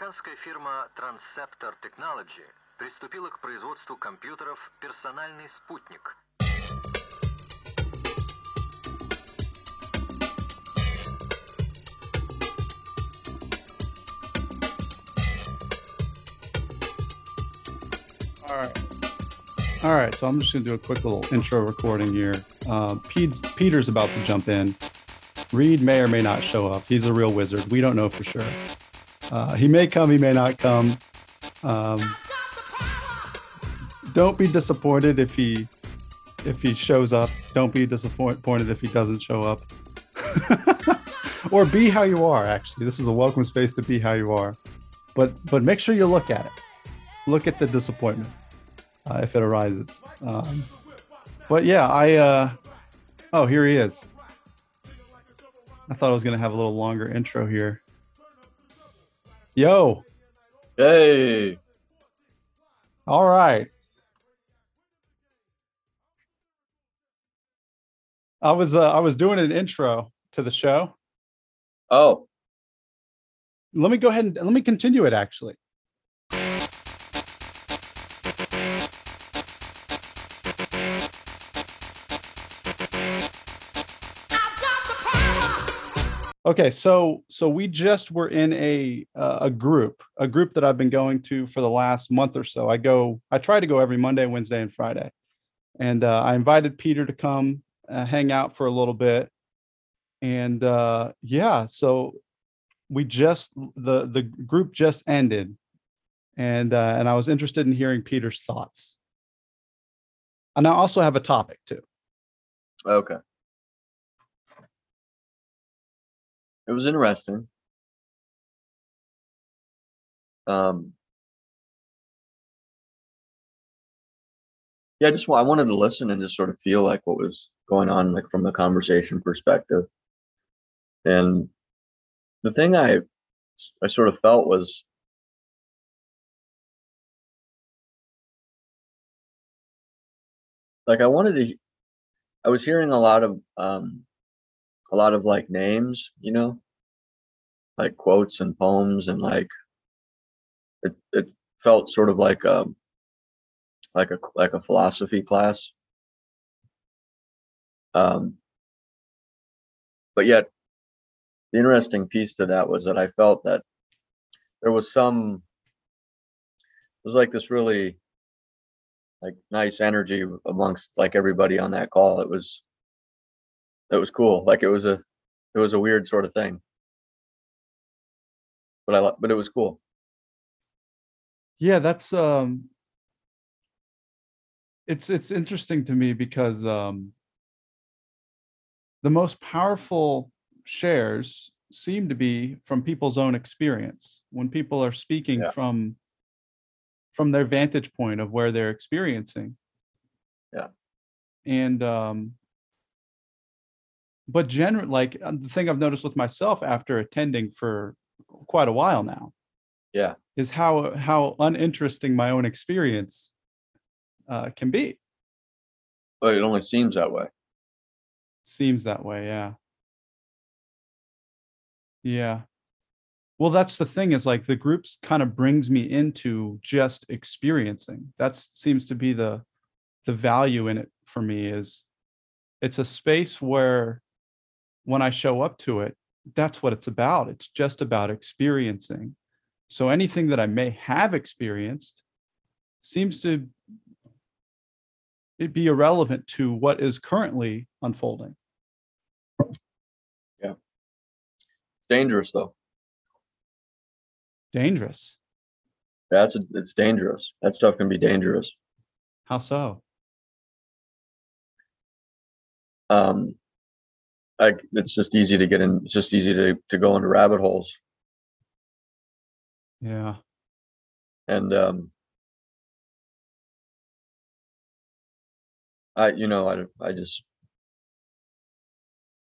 Американская фирма Transceptor Technology приступила к производству компьютеров «Персональный спутник». All right. All right, so I'm just going to do a quick little intro recording here. Uh, Pete's, Peter's about to jump in. Reed may or may not show up. He's a real wizard. We don't know for sure. Uh, he may come, he may not come. Um, don't be disappointed if he if he shows up. Don't be disappointed if he doesn't show up. or be how you are. Actually, this is a welcome space to be how you are. But but make sure you look at it. Look at the disappointment uh, if it arises. Um, but yeah, I. Uh, oh, here he is. I thought I was gonna have a little longer intro here. Yo. Hey. All right. I was uh, I was doing an intro to the show. Oh. Let me go ahead and let me continue it actually. Okay, so so we just were in a uh, a group, a group that I've been going to for the last month or so. I go, I try to go every Monday, Wednesday, and Friday, and uh, I invited Peter to come uh, hang out for a little bit, and uh, yeah, so we just the the group just ended, and uh, and I was interested in hearing Peter's thoughts, and I also have a topic too. Okay. It was interesting. Um, yeah, I just I wanted to listen and just sort of feel like what was going on, like from the conversation perspective. And the thing I I sort of felt was like I wanted to. I was hearing a lot of um, a lot of like names, you know, like quotes and poems and like it it felt sort of like a like a like a philosophy class. Um but yet the interesting piece to that was that I felt that there was some it was like this really like nice energy amongst like everybody on that call. It was it was cool. Like it was a it was a weird sort of thing. But I but it was cool. Yeah, that's um it's it's interesting to me because um the most powerful shares seem to be from people's own experience when people are speaking Yeah. from from their vantage point of where they're experiencing Yeah. and um but generally like uh, the thing i've noticed with myself after attending for quite a while now Yeah. is how how uninteresting my own experience uh, can be. But it only seems that way. Seems that way, yeah. Yeah. Well, that's the thing is like the groups kind of brings me into just experiencing. That seems to be the the value in it for me is it's a space where when I show up to it, that's what it's about. It's just about experiencing. So anything that I may have experienced seems to it be irrelevant to what is currently unfolding. Yeah. Dangerous though. Dangerous. That's a, it's dangerous. That stuff can be dangerous. How so? Um like it's just easy to get in it's just easy to to go into rabbit holes. Yeah. And um I you know I I just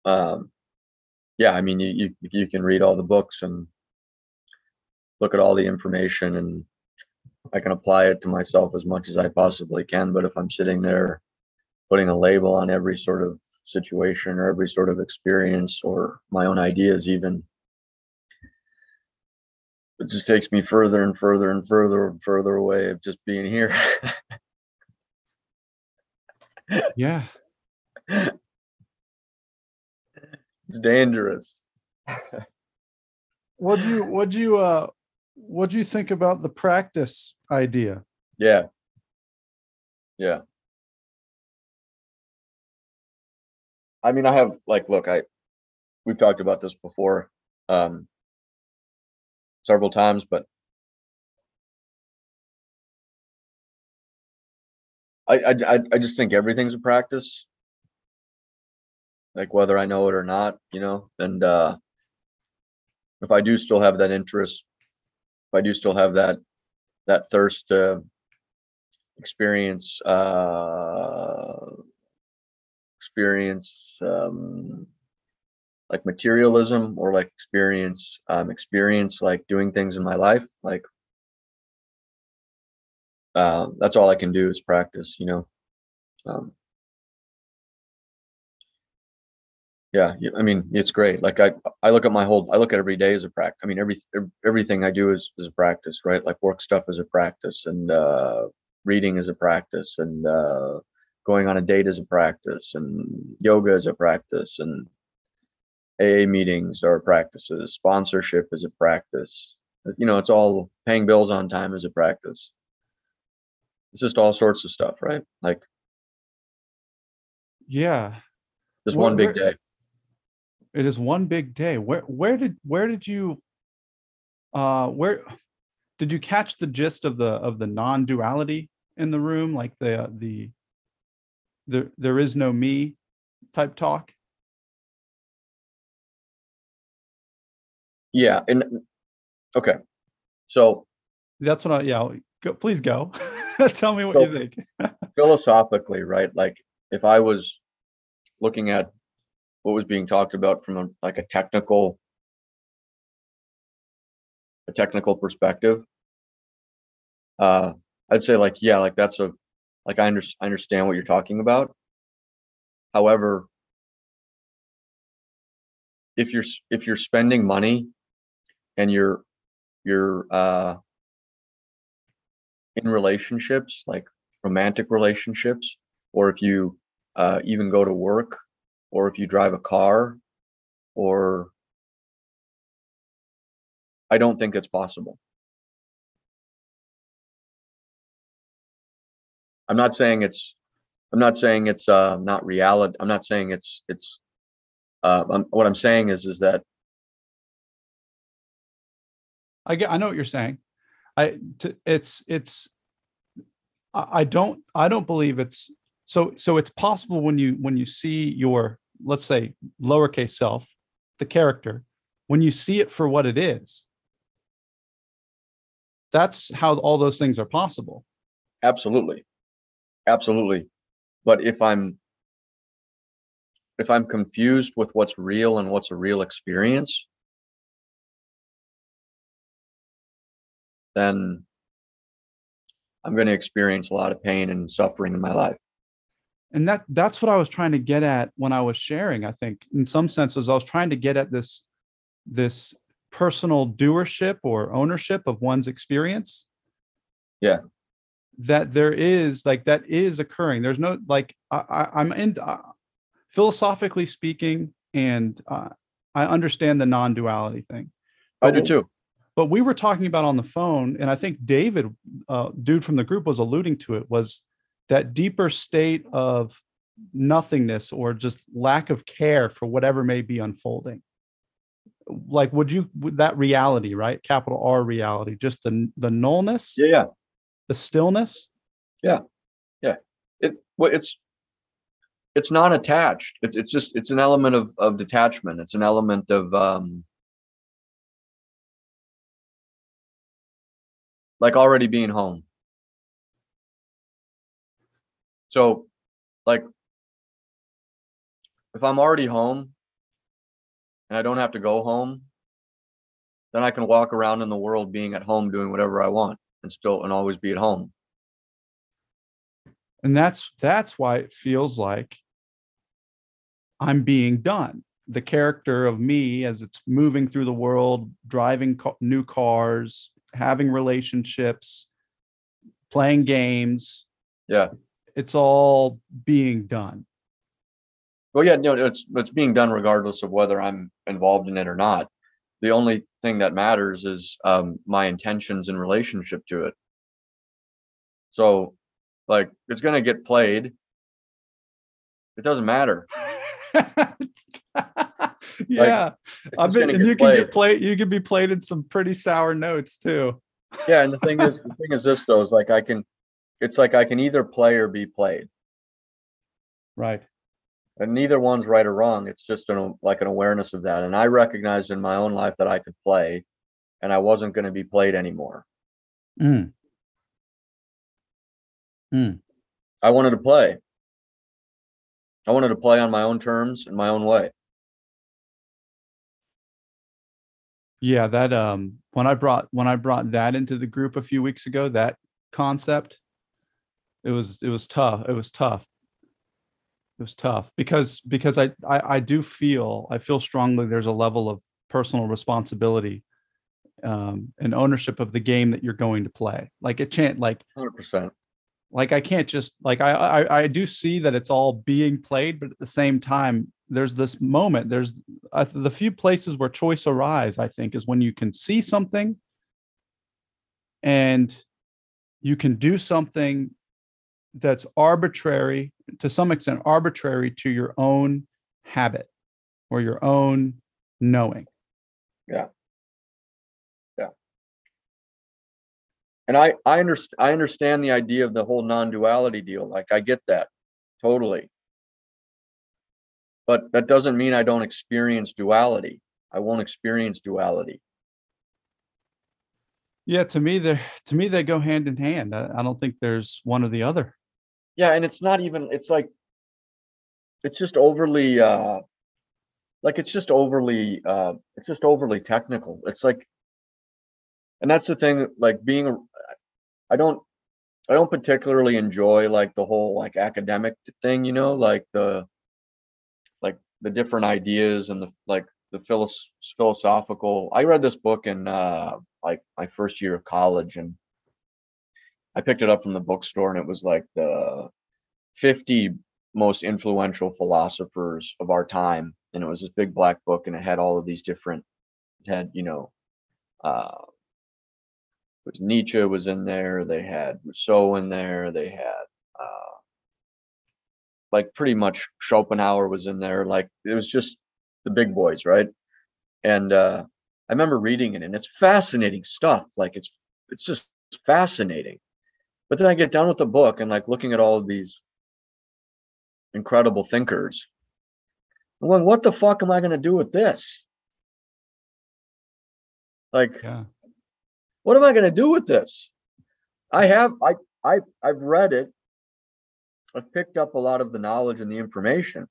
um yeah, I mean you you you can read all the books and look at all the information and I can apply it to myself as much as I possibly can, but if I'm sitting there putting a label on every sort of situation or every sort of experience or my own ideas even it just takes me further and further and further and further away of just being here. Yeah. it's dangerous. What do you what do you uh what do you think about the practice idea? Yeah. Yeah. I mean, I have like, look, I we've talked about this before, um, several times, but I, I, I just think everything's a practice. Like whether I know it or not, you know, and uh, if I do still have that interest, if I do still have that that thirst to experience uh experience um like materialism or like experience um experience like doing things in my life like uh that's all I can do is practice you know? Um yeah i mean it's great like I I look at my whole I look at every day as a practice I mean every everything I do is is a practice right? Like work stuff is a practice and uh reading is a practice and uh going on a date is a practice and yoga is a practice and AA meetings are practices sponsorship is a practice. You know it's all paying bills on time is a practice. It's just all sorts of stuff right? Like Yeah. just Where- one big where- day. It is one big day. Where where did where did you uh where did you catch the gist of the of the non-duality in the room? Like the uh, the there there is no me type talk? yeah and okay so That's what I yeah, go, please go. Tell me what So- you think. philosophically, right? Like if I was looking at what was being talked about from a, like a technical a technical perspective, uh, I'd say like yeah, like that's a like I, under, I understand what you're talking about. However, if you're if you're spending money and you're you're uh, in relationships like romantic relationships, or if you uh, even go to work, or if you drive a car, or I don't think it's possible. I'm not saying it's, I'm not saying it's uh, not reality. I'm not saying it's it's. Uh, I'm, what I'm saying is is that I get I know what you're saying. I t- it's it's I I don't I don't believe it's so so it's possible when you when you see your let's say lowercase self, the character, when you see it for what it is. That's how all those things are possible. Absolutely. Absolutely. But if I'm if I'm confused with what's real and what's a real experience, then I'm going to experience a lot of pain and suffering in my life. and that that's what i was trying to get at when i was sharing i think in some senses i was trying to get at this this personal doership or ownership of one's experience Yeah. That there is like that is occurring. There's no like i, I i'm in uh, philosophically speaking and uh, i understand the non-duality thing. I do too. but we were talking about on the phone and i think david uh, dude from the group was alluding to it was that deeper state of nothingness or just lack of care for whatever may be unfolding. Like would you that reality right? Capital r reality just the the nullness? Yeah, yeah. The stillness Yeah. Yeah. It well, it's it's non-attached. It's it's just it's an element of of detachment. It's an element of um like already being home. So like if I'm already home and I don't have to go home, then I can walk around in the world being at home doing whatever I want and still and always be at home. and that's that's why it feels like i'm being done the character of me as it's moving through the world, driving ca- new cars, having relationships, playing games. Yeah. It's all being done. Well, yeah, no, it's it's being done regardless of whether I'm involved in it or not. The only thing that matters is um, my intentions in relationship to it. So, like, it's gonna get played. It doesn't matter. yeah. It's I just bet gonna and get you can get played you can be played in some pretty sour notes too. Yeah, and the thing is, the thing is this though, is like I can, it's like I can either play or be played, Right. And neither one's right or wrong. It's just an like an awareness of that, and I recognized in my own life that I could play, and I wasn't going to be played anymore. Mm. I wanted to play. I wanted to play on my own terms in my own way. Yeah, that um when I brought when I brought that into the group a few weeks ago, that concept, it was it was tough. It was tough. It was tough because because I I, I do feel I feel strongly there's a level of personal responsibility um and ownership of the game that you're going to play. Like it can't like Hundred percent. like I can't just like I, I I do see that it's all being played, but at the same time, there's this moment. There's uh, the few places where choice arise. I think is when you can see something, and you can do something that's arbitrary to some extent, arbitrary to your own habit or your own knowing. Yeah yeah and I I understand I understand the idea of the whole non-duality deal. Like I get that totally. But that doesn't mean I don't experience duality. I won't experience duality. Yeah, to me, they to me they go hand in hand. I, I don't think there's one or the other. Yeah, and it's not even it's like it's just overly uh like it's just overly uh it's just overly technical. It's like and that's the thing like being I don't I don't particularly enjoy like the whole like academic thing, you know, like the like the different ideas and the like the philos- philosophical. I read this book in uh like my first year of college and I picked it up from the bookstore and it was like the 50 most influential philosophers of our time. And it was this big black book and it had all of these different had you know uh it was Nietzsche was in there they had Rousseau in there they had uh like pretty much Schopenhauer was in there like it was just the big boys right? And uh I remember reading it and it's fascinating stuff like it's it's just fascinating but then I get done with the book and like looking at all of these incredible thinkers. I'm going, what the fuck am I going to do with this? Like, Yeah. what am I going to do with this? I have, I, I, I've read it. I've picked up a lot of the knowledge and the information.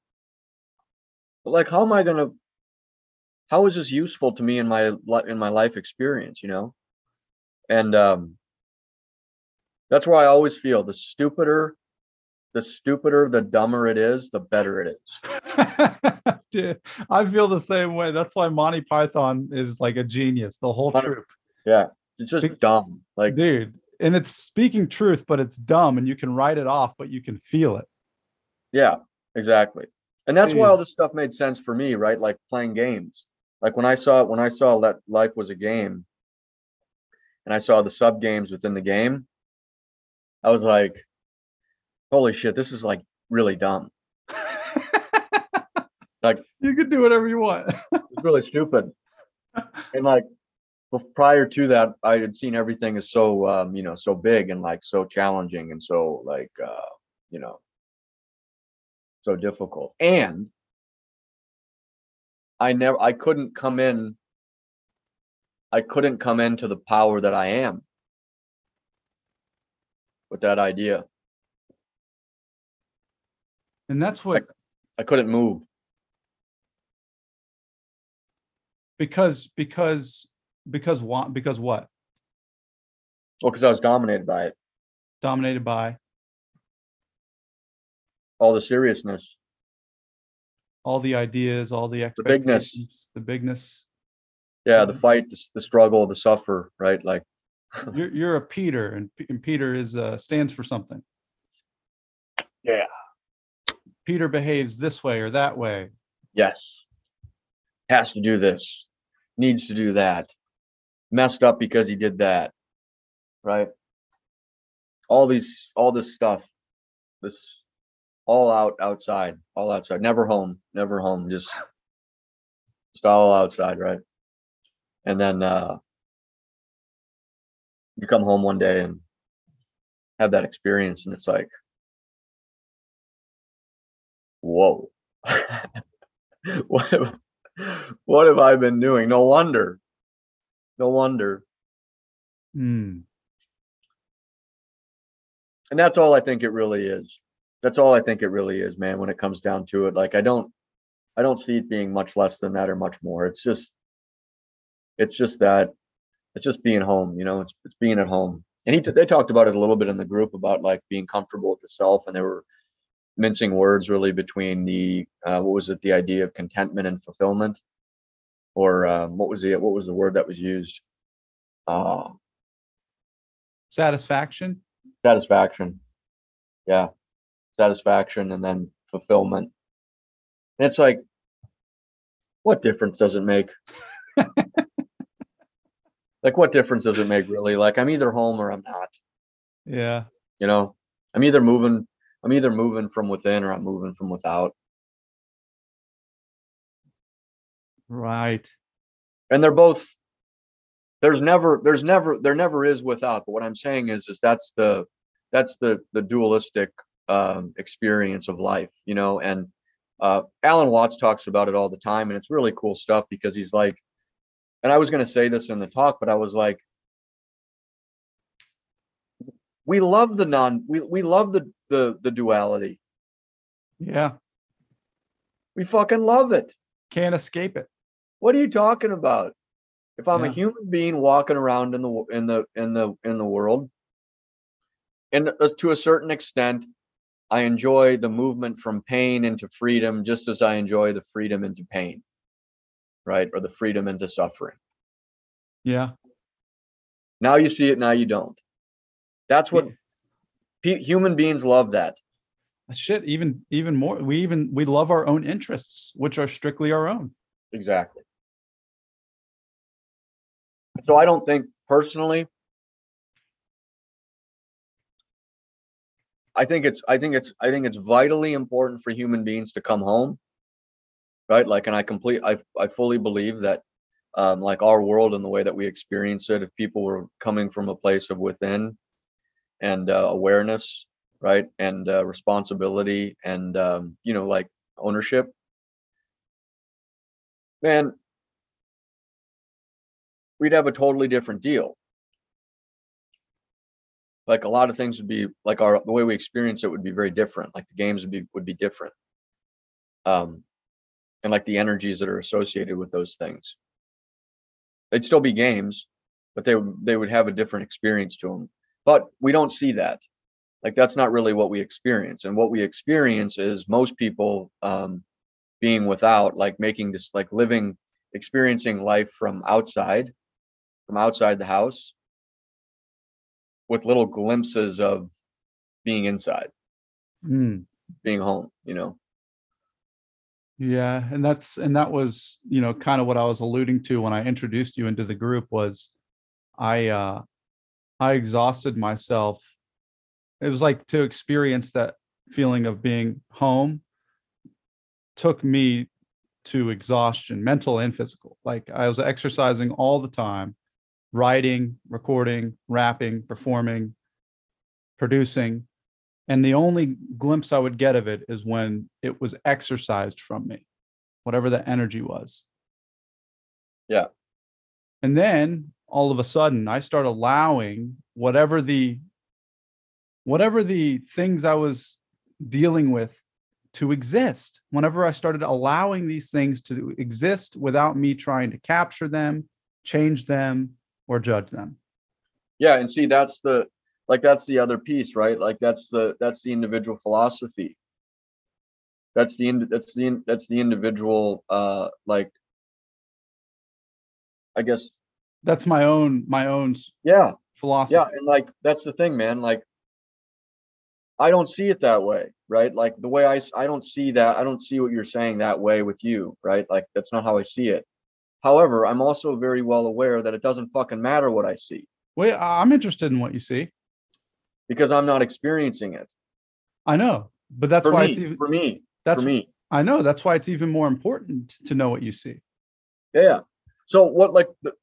But like, how am I going to, how is this useful to me in my, in my life experience, you know? And, um, that's why I always feel the stupider, the stupider, the dumber it is, the better it is. Dude, I feel the same way. That's why Monty Python is like a genius. The whole troupe, Yeah, it's just dumb. Like, dude. And it's speaking truth, but it's dumb, and you can write it off, but you can feel it. yeah, exactly. And that's why all this stuff made sense for me, right? Like playing games. Like when I saw when I saw that life was a game, and I saw the sub games within the game, I was like, "Holy shit, this is like really dumb. Like- you can do whatever you want. It's really stupid." And like prior to that, I had seen everything as so um, you know so big and like so challenging and so like uh, you know so difficult. And I never I couldn't come in I couldn't come into the power that I am with that idea. and that's what I couldn't move. because because because what because what Well, because I was dominated by it. dominated by All the seriousness. all the ideas, all the The bigness. expectations, the bigness. Yeah, the fight, the, s- the struggle, the suffer, right? Like, You're you're a Peter, and, P- and Peter is uh, stands for something. Yeah. Peter behaves this way or that way. yes, has to do this, needs to do that, messed up because he did that, right? All these, all this stuff, this, all out outside, all outside, never home, never home, just, just all outside, right? And then, uh, you come home one day and have that experience, and it's like, whoa. what have, what have I been doing? No wonder. No wonder. Hmm. And that's all I think it really is. That's all I think it really is, man, when it comes down to it. Like I don't I don't see it being much less than that or much more. It's just it's just that it's just being home, you know, it's it's being at home. And he t- they talked about it a little bit in the group about like being comfortable with the self and they were mincing words really between the uh, what was it the idea of contentment and fulfillment? Or um, what was the what was the word that was used? Uh, Satisfaction. satisfaction. Yeah. Satisfaction and then fulfillment. And it's like what difference does it make like what difference does it make really? Like i'm either home or i'm not. Yeah. you know? I'm either moving i'm either moving from within or i'm moving from without. Right. and they're both there's never there's never there never is without but what i'm saying is is that's the that's the the dualistic um experience of life you know? And uh alan watts talks about it all the time and it's really cool stuff because he's like and i was going to say this in the talk but i was like we love the non we, we love the the the duality Yeah. we fucking love it Can't escape it. What are you talking about? If I'm a human being walking around in the in the in the in the world, and uh, to a certain extent, I enjoy the movement from pain into freedom, just as I enjoy the freedom into pain, right, or the freedom into suffering. Yeah. Now you see it, now you don't. That's what Yeah. human beings love. That Shit. Even even more. We even we love our own interests, which are strictly our own. exactly. So I don't think personally. I think it's I think it's I think it's vitally important for human beings to come home. Right? Like and I complete I I fully believe that um like our world and the way that we experience it if people were coming from a place of within and uh, awareness, right? And uh, responsibility and um you know like ownership. Man, we'd have a totally different deal. Like a lot of things would be like our the way we experience it would be very different. Like the games would be would be different. Um and like the energies that are associated with those things. They'd still be games, but they would they would have a different experience to them. But we don't see that. Like that's not really what we experience. And what we experience is most people um being without, like making this like living experiencing life from outside from outside the house with little glimpses of being inside, Mm. being home, you know. Yeah, and that's and that was, you know, kind of what I was alluding to when I introduced you into the group was I uh I exhausted myself. It was like to experience that feeling of being home took me to exhaustion, mental and physical. Like I was exercising all the time, writing, recording, rapping, performing, producing. And the only glimpse I would get of it is when it was exercised from me, whatever the energy was. Yeah. And then all of a sudden I start allowing whatever the whatever the things I was dealing with to exist. Whenever I started allowing these things to exist without me trying to capture them, change them, or judge them. Yeah, and see that's the like that's the other piece, right? Like that's the that's the individual philosophy. that's the that's the that's the individual uh like I guess That's my own my own yeah philosophy. yeah and like that's the thing man like I don't see it that way right like the way i i don't see that I don't see what you're saying that way with you right like that's not how I see it however I'm also very well aware that it doesn't fucking matter what I see Wait, I'm interested in what you see. Because I'm not experiencing it I know, but that's for why me it's even for me that's for me I know that's why it's even more important to know what you see. Yeah. So what like the,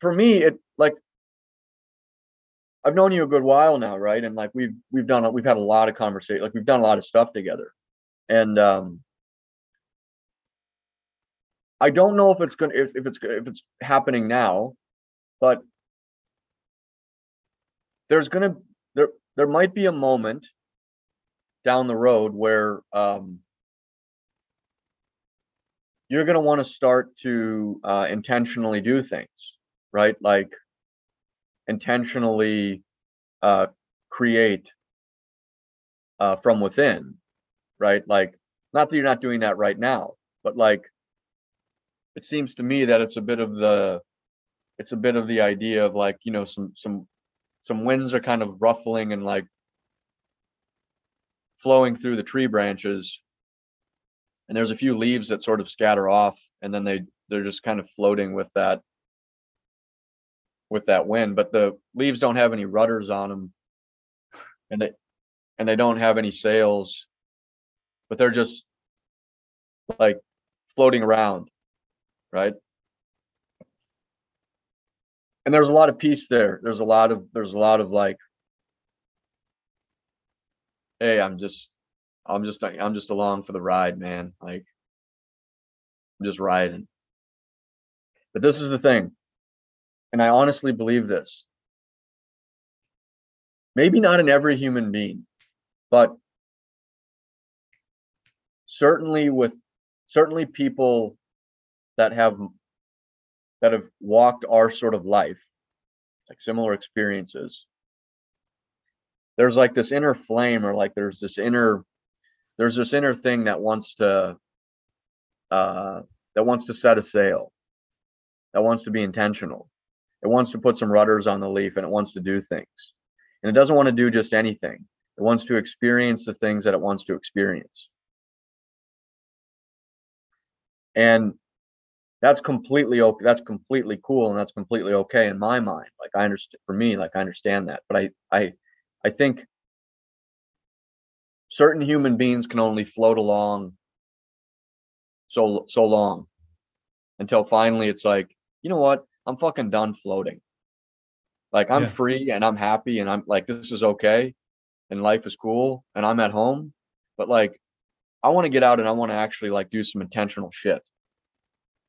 for me it like I've known you a good while now, right? And like we've we've done we've had a lot of conversation, like we've done a lot of stuff together. And um I don't know if it's gonna if, if it's if it's happening now, but there's gonna there there might be a moment down the road where um you're going to want to start to uh, intentionally do things, right? Like intentionally uh, create uh, from within, right? Like, not that you're not doing that right now, but like, it seems to me that it's a bit of the, it's a bit of the idea of like, you know, some some some winds are kind of ruffling and like flowing through the tree branches. And there's a few leaves that sort of scatter off and then they they're just kind of floating with that with that wind but the leaves don't have any rudders on them and they and they don't have any sails but they're just like floating around right and there's a lot of peace there there's a lot of there's a lot of like hey i'm just I'm just I'm just along for the ride, man. Like I'm just riding. But this is the thing. And I honestly believe this. Maybe not in every human being, but certainly with certainly people that have that have walked our sort of life, like similar experiences. There's like this inner flame or like there's this inner there's this inner thing that wants to uh that wants to set a sail that wants to be intentional. It wants to put some rudders on the leaf and it wants to do things. And it doesn't want to do just anything. It wants to experience the things that it wants to experience. And that's completely okay that's completely cool and that's completely okay in my mind. Like i understand for me like i understand that but i i i think certain human beings can only float along so so long until finally it's like you know what? I'm fucking done floating. Like i'm Yeah. free and i'm happy and i'm like this is okay and life is cool and i'm at home but like i want to get out and i want to actually like do some intentional shit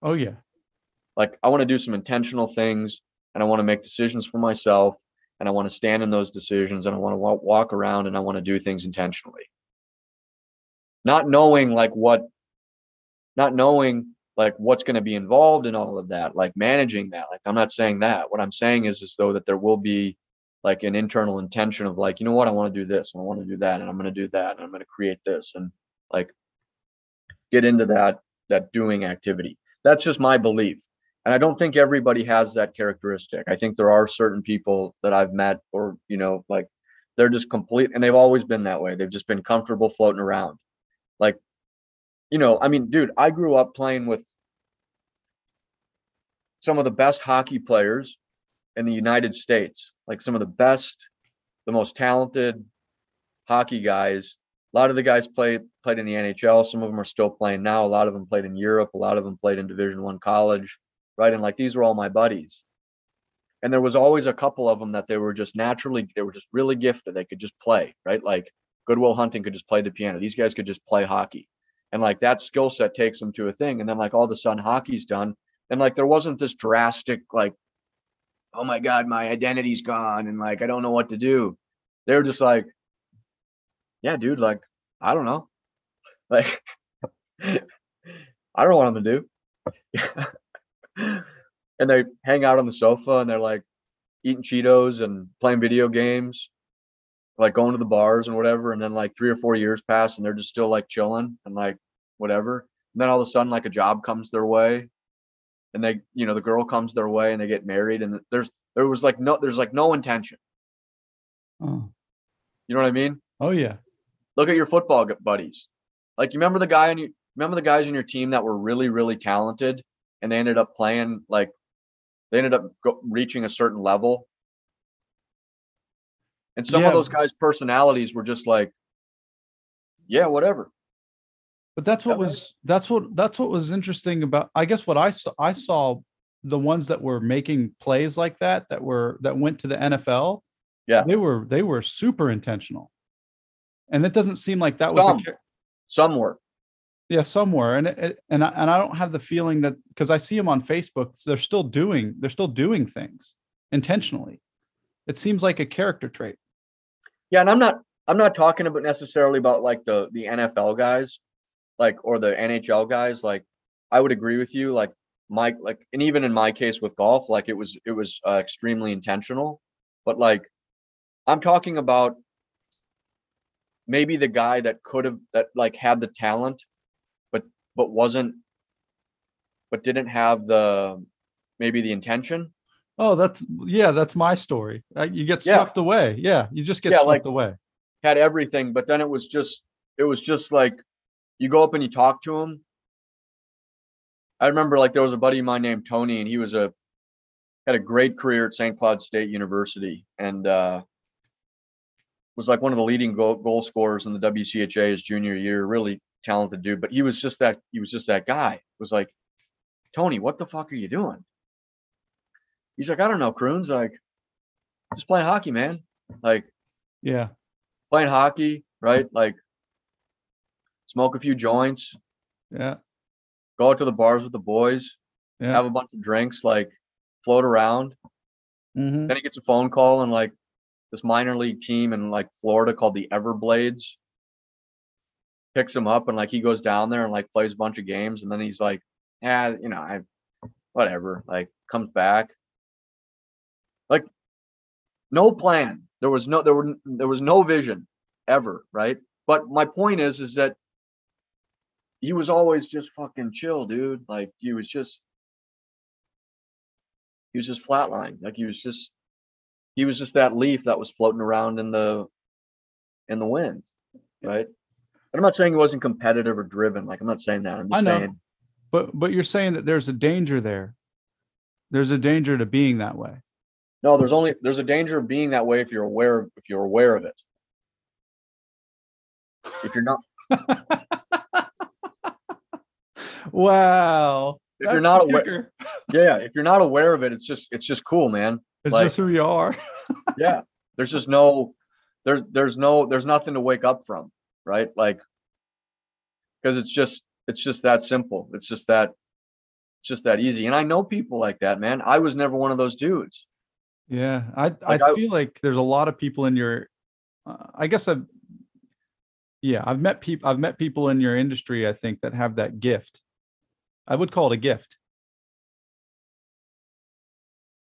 Oh yeah. like i want to do some intentional things and i want to make decisions for myself and i want to stand in those decisions and i want to walk, around and i want to do things intentionally. Not knowing like what not knowing like what's going to be involved in all of that like managing that. Like i'm not saying that. What i'm saying is as though that there will be like an internal intention of like you know what? I want to do this and i want to do that and i'm going to do that and i'm going to create this and like get into that that doing activity that's just my belief. And i don't think everybody has that characteristic. I think there are certain people that i've met or you know like they're just complete and they've always been that way. They've just been comfortable floating around. Like you know i mean dude i grew up playing with some of the best hockey players in the united states. Like some of the best the most talented hockey guys lot of the guys played played in the nhl some of them are still playing now. A lot of them played in europe. A lot of them played in division one college right? And like these were all my buddies. And there was always a couple of them that they were just naturally they were just really gifted. They could just play right? Like goodwill hunting could just play the piano. These guys could just play hockey. And like that skill set takes them to a thing. And then like all of a sudden hockey's done. And like there wasn't this drastic like oh my god my identity's gone and like i don't know what to do. They were just like yeah dude like i don't know like i don't know what i'm gonna do and they hang out on the sofa and they're like eating cheetos and playing video games like going to the bars and whatever, and then like three or four years pass and they're just still like chilling and like whatever. And then all of a sudden, like a job comes their way, and they, you know, the girl comes their way and they get married, and there's there was like no there's like no intention. Oh, You know what I mean? oh yeah. Look at your football buddies. Like you remember the guy and you remember the guys in your team that were really really talented and they ended up playing like they ended up go, reaching a certain level. And some Yeah. of those guys' personalities were just like, yeah, whatever. But that's what That was- was that's what that's what was interesting about I guess what I saw I saw the ones that were making plays like that that were that went to the NFL. Yeah. They were they were super intentional. And it doesn't seem like that was Some. a, char- Some were. yeah somewhere and it, and I, and I don't have the feeling that because I see them on Facebook they're still doing they're still doing things intentionally. It seems like a character trait. Yeah, and I'm not I'm not talking about necessarily about like the the NFL guys, like or the NHL guys. Like I would agree with you. Like Mike, like and even in my case with golf, like it was it was uh, extremely intentional. But like I'm talking about maybe the guy that could have that like had the talent, but but wasn't, but didn't have the maybe the intention. Oh, that's yeah, that's my story. Uh, You get Yeah. away. Yeah, you just get Yeah, swept like- away. had everything, but then it was just it was just like you go up and you talk to him. I remember like there was a buddy of mine named Tony, and he was a had a great career at St. Cloud State University, and uh, was like one of the leading goal, goal scorers in the WCHA his junior year. Really talented dude, but he was just that he was just that guy. It was like, Tony, what the fuck are you doing? He's like, I don't know, Croons. Like, just playing hockey, man. Like, Yeah. playing hockey, right? Like smoke a few joints, Yeah. go out to the bars with the boys, Yeah. have a bunch of drinks, like float around. Mhm. Then he gets a phone call and like this minor league team in like Florida called the Everblades picks him up and like he goes down there and like plays a bunch of games and then he's like, yeah, you know, I whatever, like comes back. Like no plan. There was no there were there was no vision ever, right? But my point is is that he was always just fucking chill, dude. Like he was just he was just flatlined. Like he was just he was just that leaf that was floating around in the in the wind, right? And I'm not saying he wasn't competitive or driven. Like I'm not saying that. I'm I just know. saying But but you're saying that there's a danger there. There's a danger to being that way. no. There's only there's a danger of being that way if you're aware of, if you're aware of it. If you're not wow. If you're not aware- yeah, if you're not aware of it, it's just it's just cool, man. It's like- just who you are. yeah there's just no there's there's no there's nothing to wake up from right like because it's just it's just that simple it's just that it's just that easy and i know people like that man i was never one of those dudes Yeah, I Like, I I- feel like there's a lot of people in your. Uh, I guess I've. Yeah, I've met people. I've met people in your industry. I think that have that gift. I would call it a gift.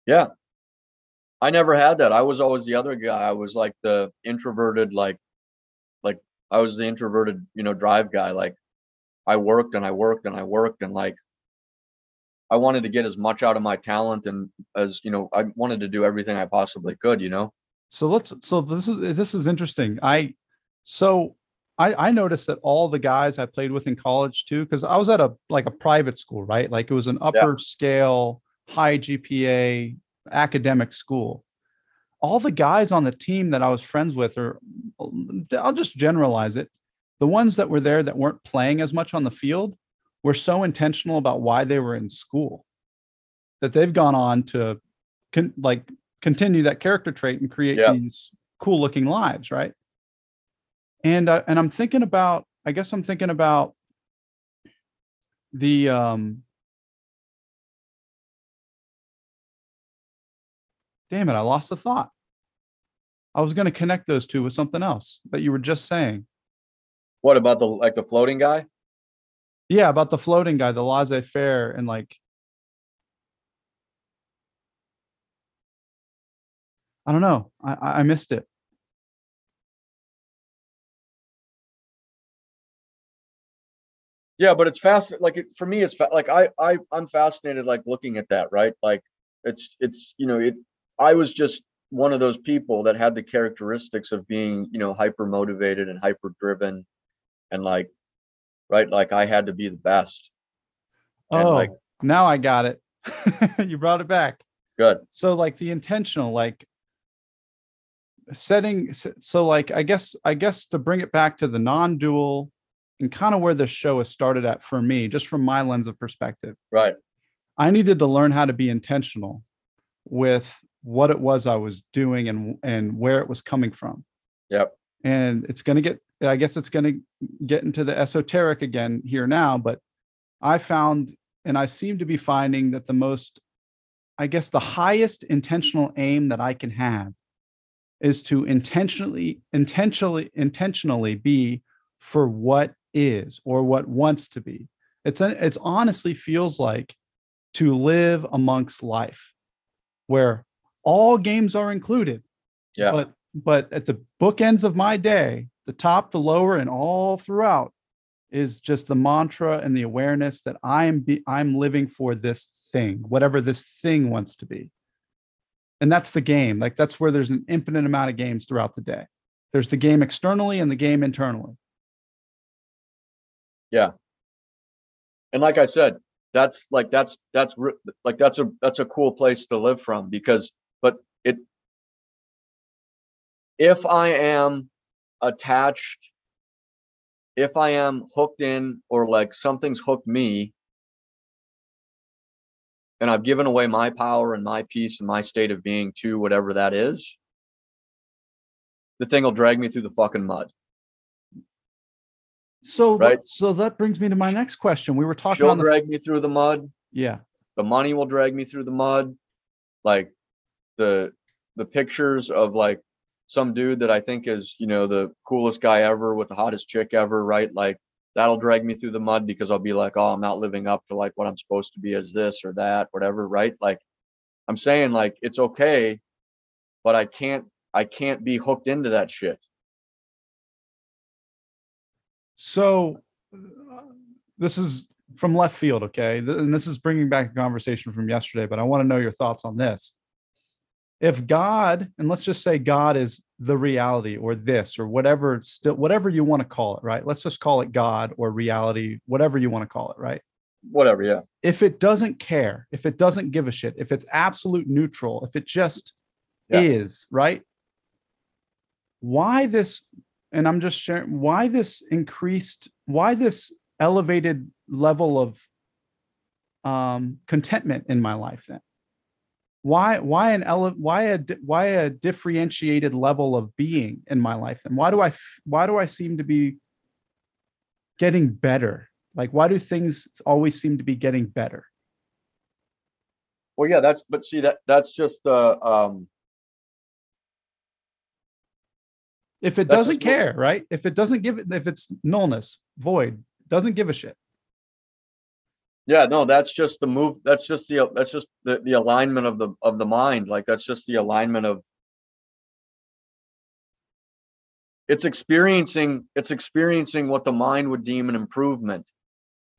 yeah i never had that i was always the other guy i was like the introverted like like i was the introverted you know drive guy like i worked and i worked and i worked and like i wanted to get as much out of my talent and as you know i wanted to do everything i possibly could you know So let's. So this is this is interesting. I so I I noticed that all the guys I played with in college too, because I was at a like a private school, right? Like it was an upper scale, high GPA academic school. All the guys on the team that I was friends with, or I'll just generalize it, the ones that were there that weren't playing as much on the field were so intentional about why they were in school that they've gone on to con- like continue that character trait and create Yeah. these cool looking lives right and uh, and i'm thinking about i guess i'm thinking about the um damn it i lost the thought. I was going to connect those two with something else that you were just saying. What about the like the floating guy? yeah about the floating guy the laissez-faire and like i don't know i i I missed it Yeah, but it's fast. Like it, for me, it's fa- like I I I'm fascinated like looking at that. Right, like it's it's you know it. I was just one of those people that had the characteristics of being you know hyper motivated and hyper driven, and like right, like I had to be the best. And, Oh, like- now I got it. you brought it back. Good. So like the intentional, like setting. So like I guess I guess to bring it back to the non-dual and kind of where the show has started at for me, just from my lens of perspective. Right. I needed to learn how to be intentional with what it was I was doing and and where it was coming from. Yep. And it's going to get I guess it's going to get into the esoteric again here now, but I found and I seem to be finding that the most I guess the highest intentional aim that I can have is to intentionally intentionally intentionally be for what is or what wants to be. It's a, it's honestly feels like to live amongst life where all games are included. Yeah. But but at the bookends of my day, the top, the lower, and all throughout is just the mantra and the awareness that I'm be, I'm living for this thing, whatever this thing wants to be. And that's the game. Like that's where there's an infinite amount of games throughout the day. There's the game externally and the game internally. And like i said that's like that's that's like that's a that's a cool place to live from because but it if i am attached if i am hooked in or like something's hooked me and i've given away my power and my peace and my state of being to whatever that is the thing will drag me through the fucking mud So Right. that- so that brings me to my next question. We were talking she'll on the drag me through the mud yeah. the money will drag me through the mud like the the pictures of like some dude that i think is you know the coolest guy ever with the hottest chick ever right like that'll drag me through the mud because i'll be like oh i'm not living up to like what i'm supposed to be as this or that whatever right like i'm saying like it's okay but i can't i can't be hooked into that shit So uh, this is from left field, okay? Th- And this is bringing back a conversation from yesterday, but I want to know your thoughts on this. If God, and let's just say God is the reality or this or whatever still whatever you want to call it, right? Let's just call it God or reality, whatever you want to call it, right? whatever yeah If it doesn't care, if it doesn't give a shit, if it's absolute neutral, if it just Yeah. is, right? Why this and I'm just sharing why this increased, why this elevated level of um contentment in my life then? Why why an ele- why a why a differentiated level of being in my life then? Why do I why do I seem to be getting better? Like why do things always seem to be getting better? well yeah that's but see that that's just the um if it That's doesn't care, right? If it doesn't give it, if it's nullness, void, doesn't give a shit. Yeah, no, that's just the move. That's just the that's just the the alignment of the of the mind. Like that's just the alignment of it's experiencing it's experiencing what the mind would deem an improvement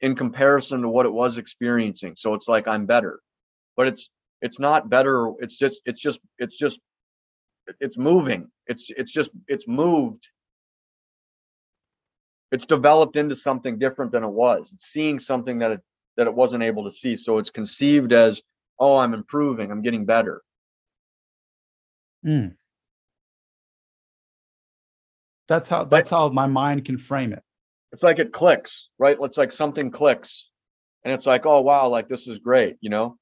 in comparison to what it was experiencing. So it's like I'm better. But it's it's not better. It's just it's just it's just it's moving. It's it's just it's moved it's developed into something different than it was. It's seeing something that it that it wasn't able to see. So it's conceived as, oh, I'm improving, I'm getting better. Hmm. That's how that's how my mind can frame it. It's like it clicks, right? It's like something clicks. And it's like, oh wow, like this is great, you know?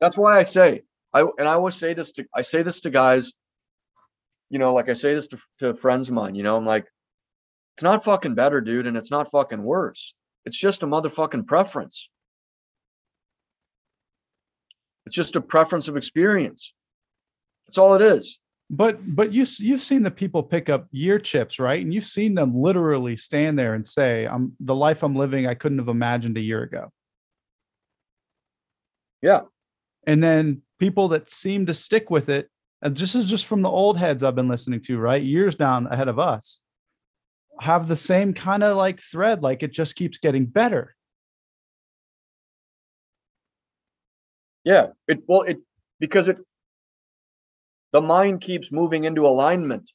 That's why I say, I and I always say this to I say this to guys, you know, like I say this to, to friends of mine, you know, I'm like, it's not fucking better, dude, and it's not fucking worse. It's just a motherfucking preference. It's just a preference of experience. That's all it is. But but you you've seen the people pick up year chips, right? And you've seen them literally stand there and say, "I'm the life I'm living. I couldn't have imagined a year ago." Yeah. And then people that seem to stick with it, and this is just from the old heads I've been listening to, right? Years down ahead of us. have the same kind of like thread, like it just keeps getting better. Yeah, it well it because it the mind keeps moving into alignment.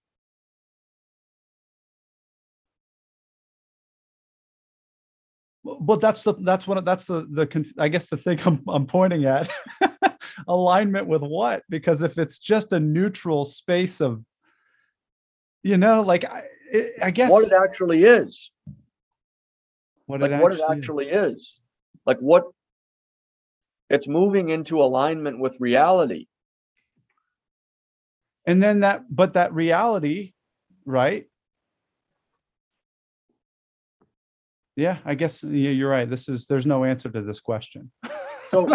Well, But that's the that's one of that's the the I guess the thing I'm I'm pointing at. Alignment with what? Because if it's just a neutral space of, you know, like I, I- I guess What it actually is. what Like what it actually is. Like what it's moving into alignment with reality. and then that but that reality right yeah i guess yeah, you're right this is there's no answer to this question So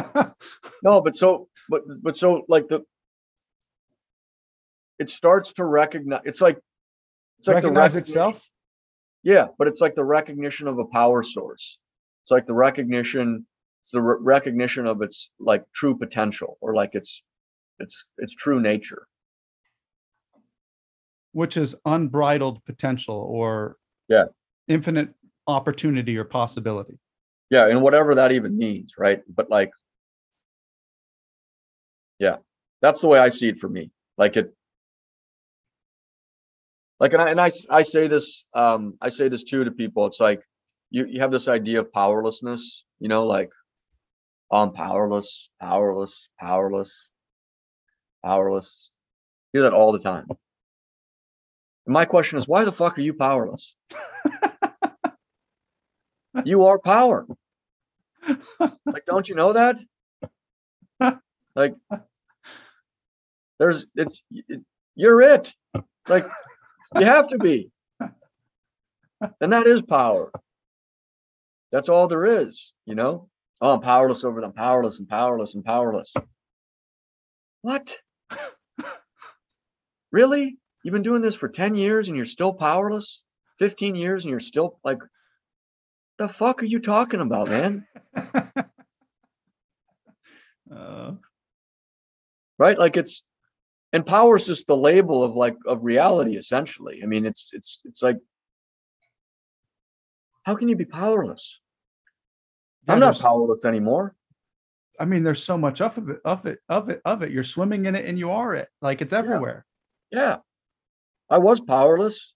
no, but so but but so like the it starts to recognize it's like it's like the recognize recognition- itself Yeah, but it's like the recognition of a power source. It's like the recognition, it's the re- recognition of its like true potential or like its its its true nature. which is unbridled potential or Yeah. infinite opportunity or possibility Yeah, and whatever that even means, right? But like, yeah, that's the way I see it for me. Like it, like, and I and I I say this, um, I say this too to people. It's like you you have this idea of powerlessness, you know, like I'm powerless, powerless, powerless, powerless. hear that all the time. And my question is, why the fuck are you powerless? you are power. Like, don't you know that? Like, there's it's it, you're it. Like, you have to be. And that is power. That's all there is, you know? Oh, I'm powerless over them, powerless and powerless and powerless. What? Really? You've been doing this for 10 years and you're still powerless? 15 years and you're still like, the fuck are you talking about, man? uh, right like it's and power is just the label of like of reality essentially. I mean it's it's it's like how can you be powerless? I'm not powerless anymore. I mean there's so much of it of it of it of it. You're swimming in it and you are it. Like it's everywhere. Yeah. I was powerless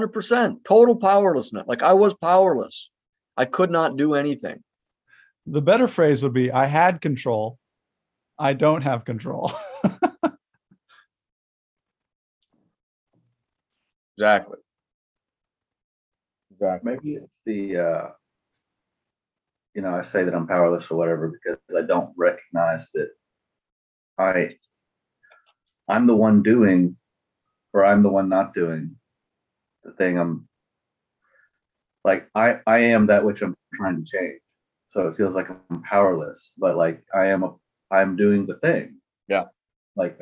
100% total powerlessness. Like i was powerless. I could not do anything. The better phrase would be i had control. I don't have control. Exactly. Exactly. Maybe it's the, uh, you know, I say that I'm powerless or whatever because I don't recognize that I, I'm the one doing, or I'm the one not doing the thing I'm, like, I, I am that which I'm trying to change. So it feels like I'm powerless, but like I am a, I'm doing the thing. Yeah. Like,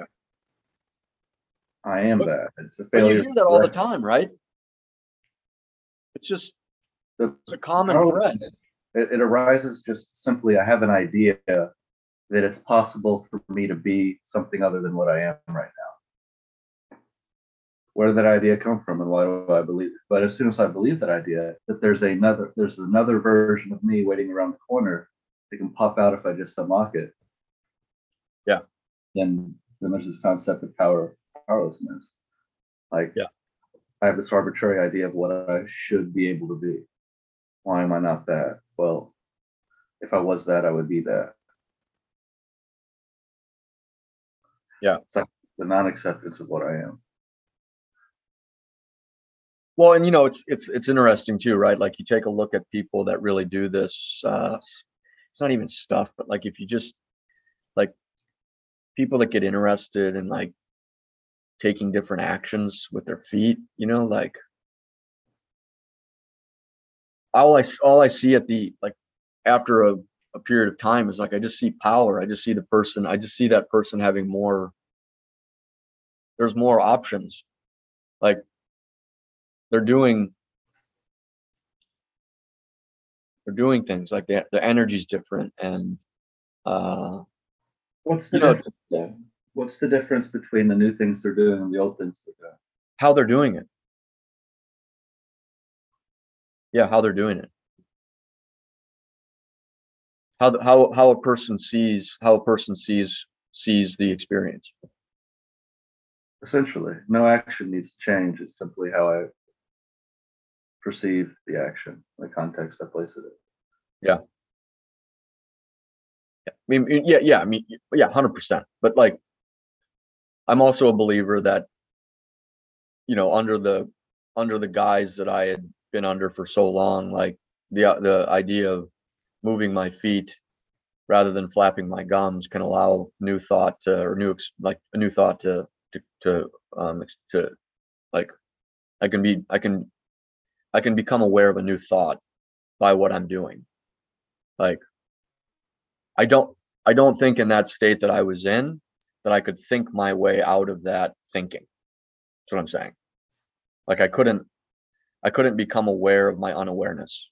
I am But- that. It's a but you failure. hear that all the time right it's just The- it's a common thread It, it arises just simply, I have an idea that it's possible for me to be something other than what I am right now. Where did that idea come from and why do I believe it? But as soon as I believe that idea, that there's another, there's another version of me waiting around the corner that can pop out if I just unlock it. Yeah. Then, then there's this concept of power, powerlessness. Like, Yeah. I have this arbitrary idea of what I should be able to be. Why am I not that? Well, if I was that, I would be that. Yeah. It's like the non-acceptance of what I am. Well, and you know, it's it's it's interesting too, right? Like you take a look at people that really do this. Uh, it's not even stuff, but like if you just like people that get interested in like taking different actions with their feet, you know, like all I all I see at the like after a, a period of time is like I just see power. I just see the person. I just see that person having more. There's more options, like they're doing they're doing things like the the energy's different and uh What's the know, difference? What's the difference between the new things they're doing and the old things they're doing? how they're doing it Yeah, how they're doing it. How, the- how, how a person sees, how a person sees, sees the experience. Essentially, no action needs to change. It's simply how I perceive the action, the context I place it Yeah, I mean, yeah, yeah, I mean, yeah, hundred percent. But like, I'm also a believer that, you know, under the, under the guise that I had been under for so long, like the, the idea of moving my feet rather than flapping my gums can allow new thought to, or new, like a new thought to, to, to, um, to, like, I can be, I can, I can become aware of a new thought by what I'm doing. Like, I don't I don't think in that state that I was in that I could think my way out of that thinking. That's what I'm saying. Like I couldn't I couldn't become aware of my unawareness.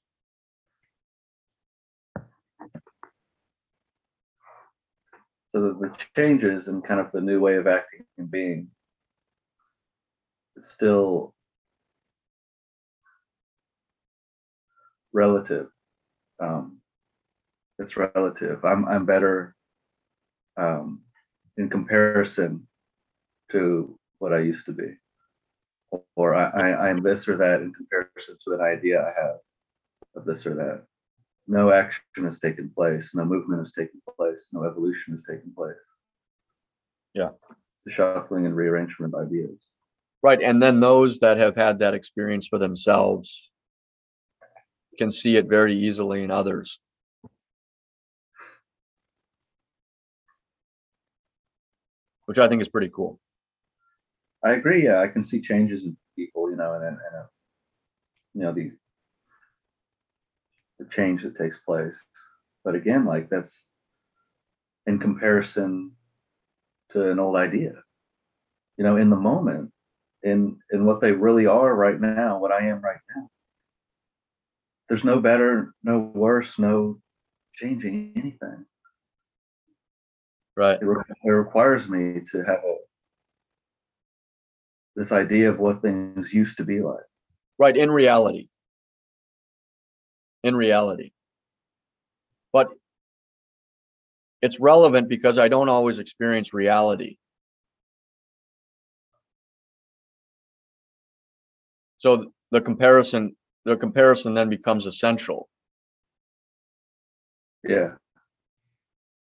So the, the changes and kind of the new way of acting and being, it's still relative. Um, it's relative. I'm I'm better um, in comparison to what I used to be, or I, I I'm this or that in comparison to an idea I have of this or that. No action has taken place. No movement has taken place. No evolution has taken place. Yeah. It's a shuffling and rearrangement of ideas. Right. And then those that have had that experience for themselves can see it very easily in others. Which I think is pretty cool. I agree. Yeah, I can see changes in people, you know, and, and, uh, you know, the the change that takes place. But again, like that's in comparison to an old idea. You know, in the moment, in in what they really are right now, what I am right now. There's no better, no worse, no changing anything. Right. It, re- it requires me to have a this idea of what things used to be like. Right, in reality. In reality. But it's relevant because I don't always experience reality. So the comparison, the comparison then becomes essential. Yeah,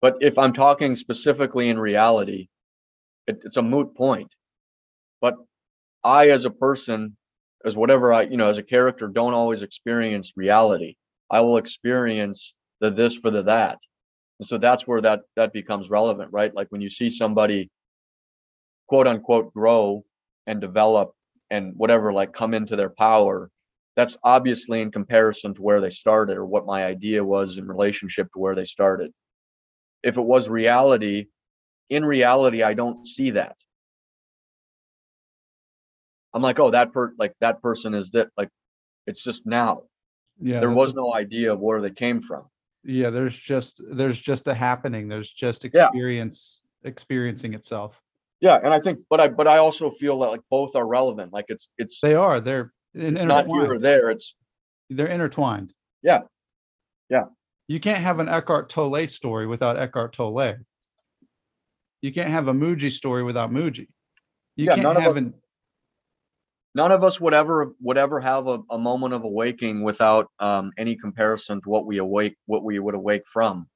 But if I'm talking specifically in reality, it, it's a moot point. But I, as a person, as whatever I, you know, as a character, don't always experience reality. I will experience the this for the that. And so that's where that that becomes relevant, right? Like when you see somebody quote unquote grow and develop and whatever, like come into their power, that's obviously in comparison to where they started or what my idea was in relationship to where they started if it was reality, in reality, I don't see that. I'm like, oh, that per like that person is that like it's just now. Yeah. There was no idea of where they came from. Yeah, there's just there's just a happening. There's just Yeah. experience experiencing itself. Yeah, and I think, but I but I also feel that like both are relevant. Like it's it's They are. They're in- not here or there. It's They're intertwined. Yeah. Yeah. You can't have an Eckhart Tolle story without Eckhart Tolle. You can't have a Mooji story without Mooji. You Yeah, can't none of have us- an none of us would ever would ever have a, a moment of awaking without um any comparison to what we awake what we would awake from.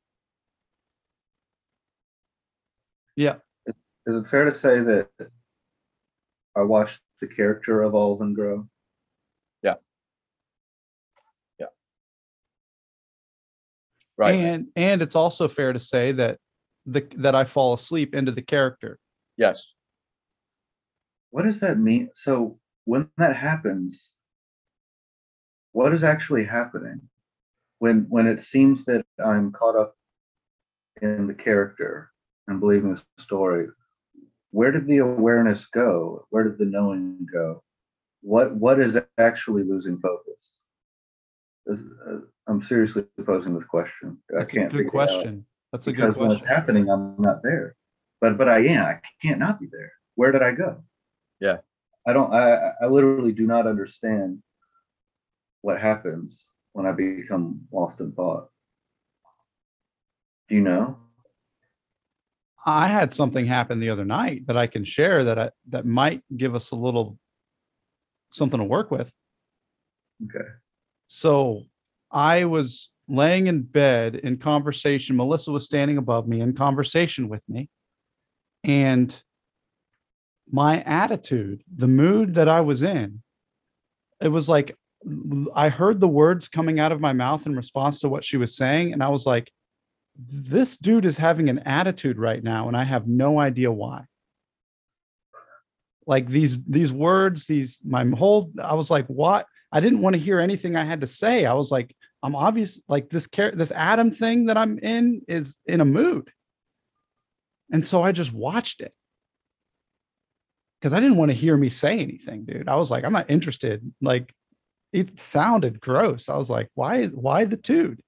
yeah. is it fair to say that I watched the character evolve and grow? Right. And and it's also fair to say that the that I fall asleep into the character. yes. What does that mean? So when that happens, what is actually happening? When when it seems that I'm caught up in the character and believing the story, where did the awareness go? Where did the knowing go? What what is actually losing focus? This- uh, I'm seriously posing this question. I That's a can't good figure it out question. That's a good question. because when it's happening, I'm not there. But but I am. I can't not be there. Where did I go? Yeah. I don't. I I- I literally do not understand what happens when I become lost in thought? Do you know? I had something happen the other night that I can share that I, that might give us a little something to work with. Okay. So I was laying in bed in conversation. Melissa was standing above me in conversation with me. And my attitude, the mood that I was in, it was like I heard the words coming out of my mouth in response to what she was saying. And I was like, this dude is having an attitude right now, and I have no idea why. Like these these words, these my whole I was like, what? I didn't want to hear anything I had to say. I was like, I'm obvious like this care this Adam thing that I'm in is in a mood. And so I just watched it. Because I didn't want to hear me say anything, dude. I was like, I'm not interested. Like it sounded gross. I was like, why why the dude?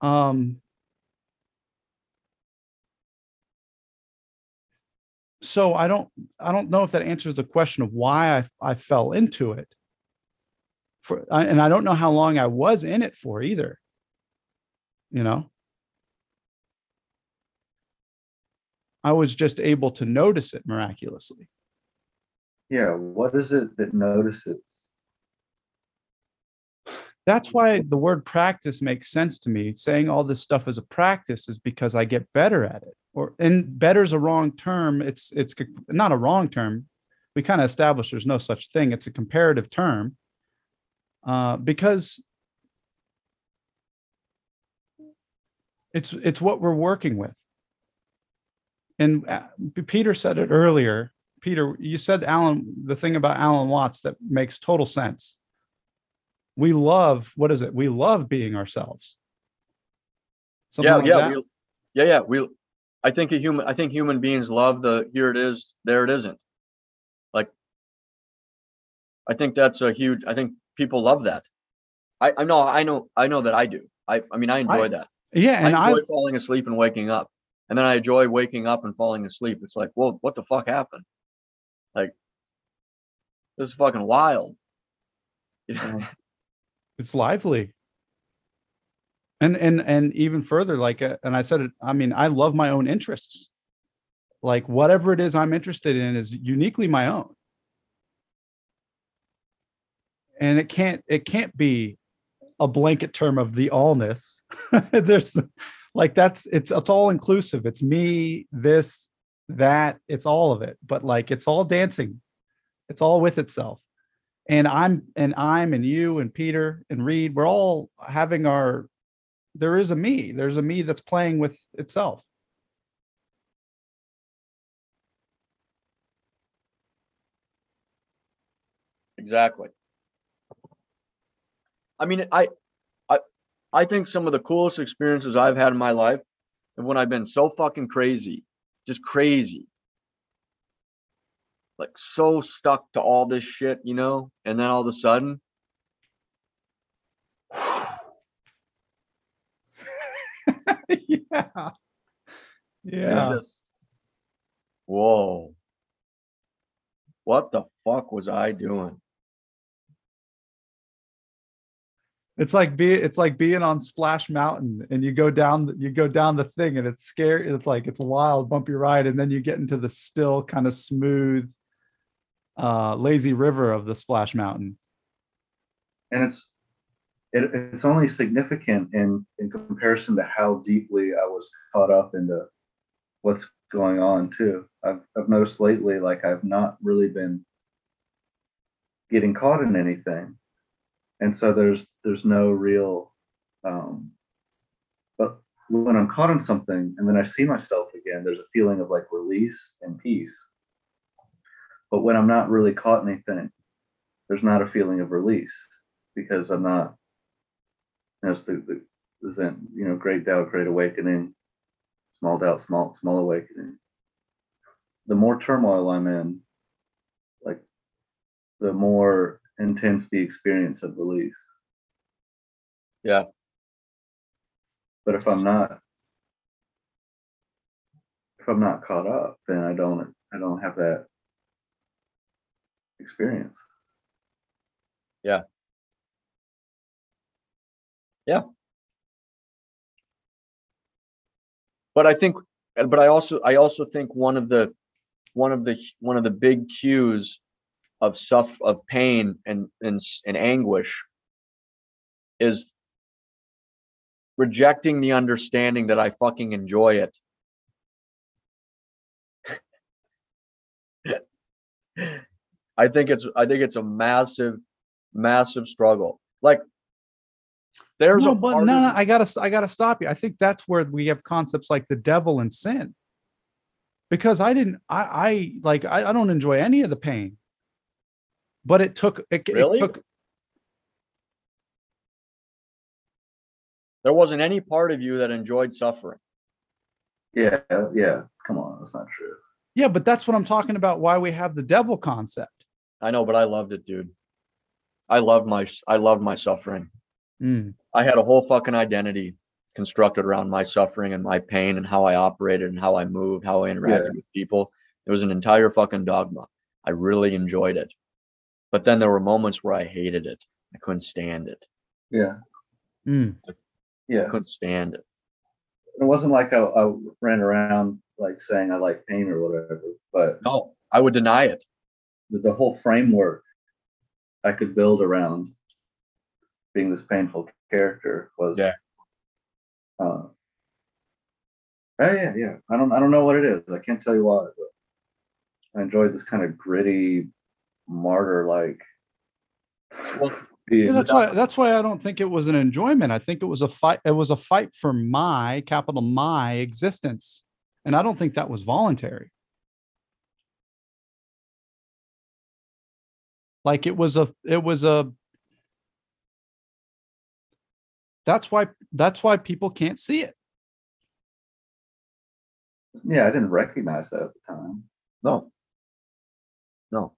Um so I don't I don't know if that answers the question of why I I fell into it. For and I don't know how long I was in it for either. You know? I was just able to notice it miraculously. Yeah. What is it that notices? That's why the word practice makes sense to me. Saying all this stuff as a practice is because I get better at it. Or and better is a wrong term. It's it's not a wrong term. We kind of established there's no such thing. It's a comparative term. Uh, because it's it's what we're working with. And uh, Peter said it earlier. Peter, you said Alan the thing about Alan Watts that makes total sense we love what is it we love being ourselves Something Yeah, like yeah, we, yeah, yeah. We, I think a human, I think human beings love the here it is, there it isn't. Like, I think that's a huge. I think people love that. I, I know, I know, I know that I do. I, I mean, I enjoy that. yeah and I i enjoy falling asleep and waking up, and then I enjoy waking up and falling asleep. It's like, whoa, what the fuck happened? Like, this is fucking wild. You know? it's lively and and and even further like uh, and i said it i mean i love my own interests like whatever it is i'm interested in is uniquely my own and it can't it can't be a blanket term of the allness. There's like that's it's it's all inclusive. It's me this that it's all of it. But like it's all dancing. It's all with itself. And i'm and i'm and you and peter and reed we're all having our there is a me. There's a me that's playing with itself. Exactly. I mean, I, I, I think some of the coolest experiences I've had in my life are when I've been so fucking crazy, just crazy. Like so stuck to all this shit, you know? And then all of a sudden, yeah yeah just, whoa. What the fuck was I doing? It's like be it's like being on splash mountain and you go down you go down the thing and it's scary it's like it's a wild bumpy ride and then you get into the still kind of smooth uh lazy river of the splash mountain and it's it, it's only significant in in comparison to how deeply I was caught up into what's going on too. I've I've noticed lately like I've not really been getting caught in anything, and so there's there's no real. Um, but when I'm caught in something and then I see myself again, there's a feeling of like release and peace. But when I'm not really caught in anything, there's not a feeling of release because I'm not. That's the, the, the Zen, you know, great doubt, great awakening, small doubt, small, small awakening. The more turmoil I'm in, like the more intense the experience of release. Yeah. But if I'm not, if I'm not caught up, then I don't, I don't have that experience. Yeah. Yeah. But I think, but I also, I also think one of the, one of the, one of the big cues of suff, of pain and, and, and anguish is rejecting the understanding that I fucking enjoy it. I think it's, I think it's a massive, massive struggle. Like, there's no, a but no, no, I gotta, I gotta stop you. I think that's where we have concepts like the devil and sin. Because I didn't, I, I like, I, I don't enjoy any of the pain. But it took, it, it Really? took, there wasn't any part of you that enjoyed suffering. Yeah, yeah. Come on, that's not true. yeah, but that's what I'm talking about. Why we have the devil concept. I know, but I loved it, dude. I love my I love my suffering. Mm, I had a whole fucking identity constructed around my suffering and my pain and how I operated and how I moved, how I interacted with people. It was an entire fucking dogma. I really enjoyed it. But then there were moments where I hated it. I couldn't stand it. Yeah, mm. I yeah. couldn't stand it. It wasn't like I, I ran around like saying I like pain or whatever, but No, I would deny it. the, the whole framework I could build around being this painful character was Yeah. Uh, oh yeah, yeah. I don't I don't know what it is. I can't tell you why, but I enjoyed this kind of gritty martyr like Well, Yeah, that's why that's why I don't think it was an enjoyment. I think it was a fight. It was a fight for my capital my existence. And I don't think that was voluntary. Like it was a it was a that's why that's why people can't see it. yeah, I didn't recognize that at the time. no. No.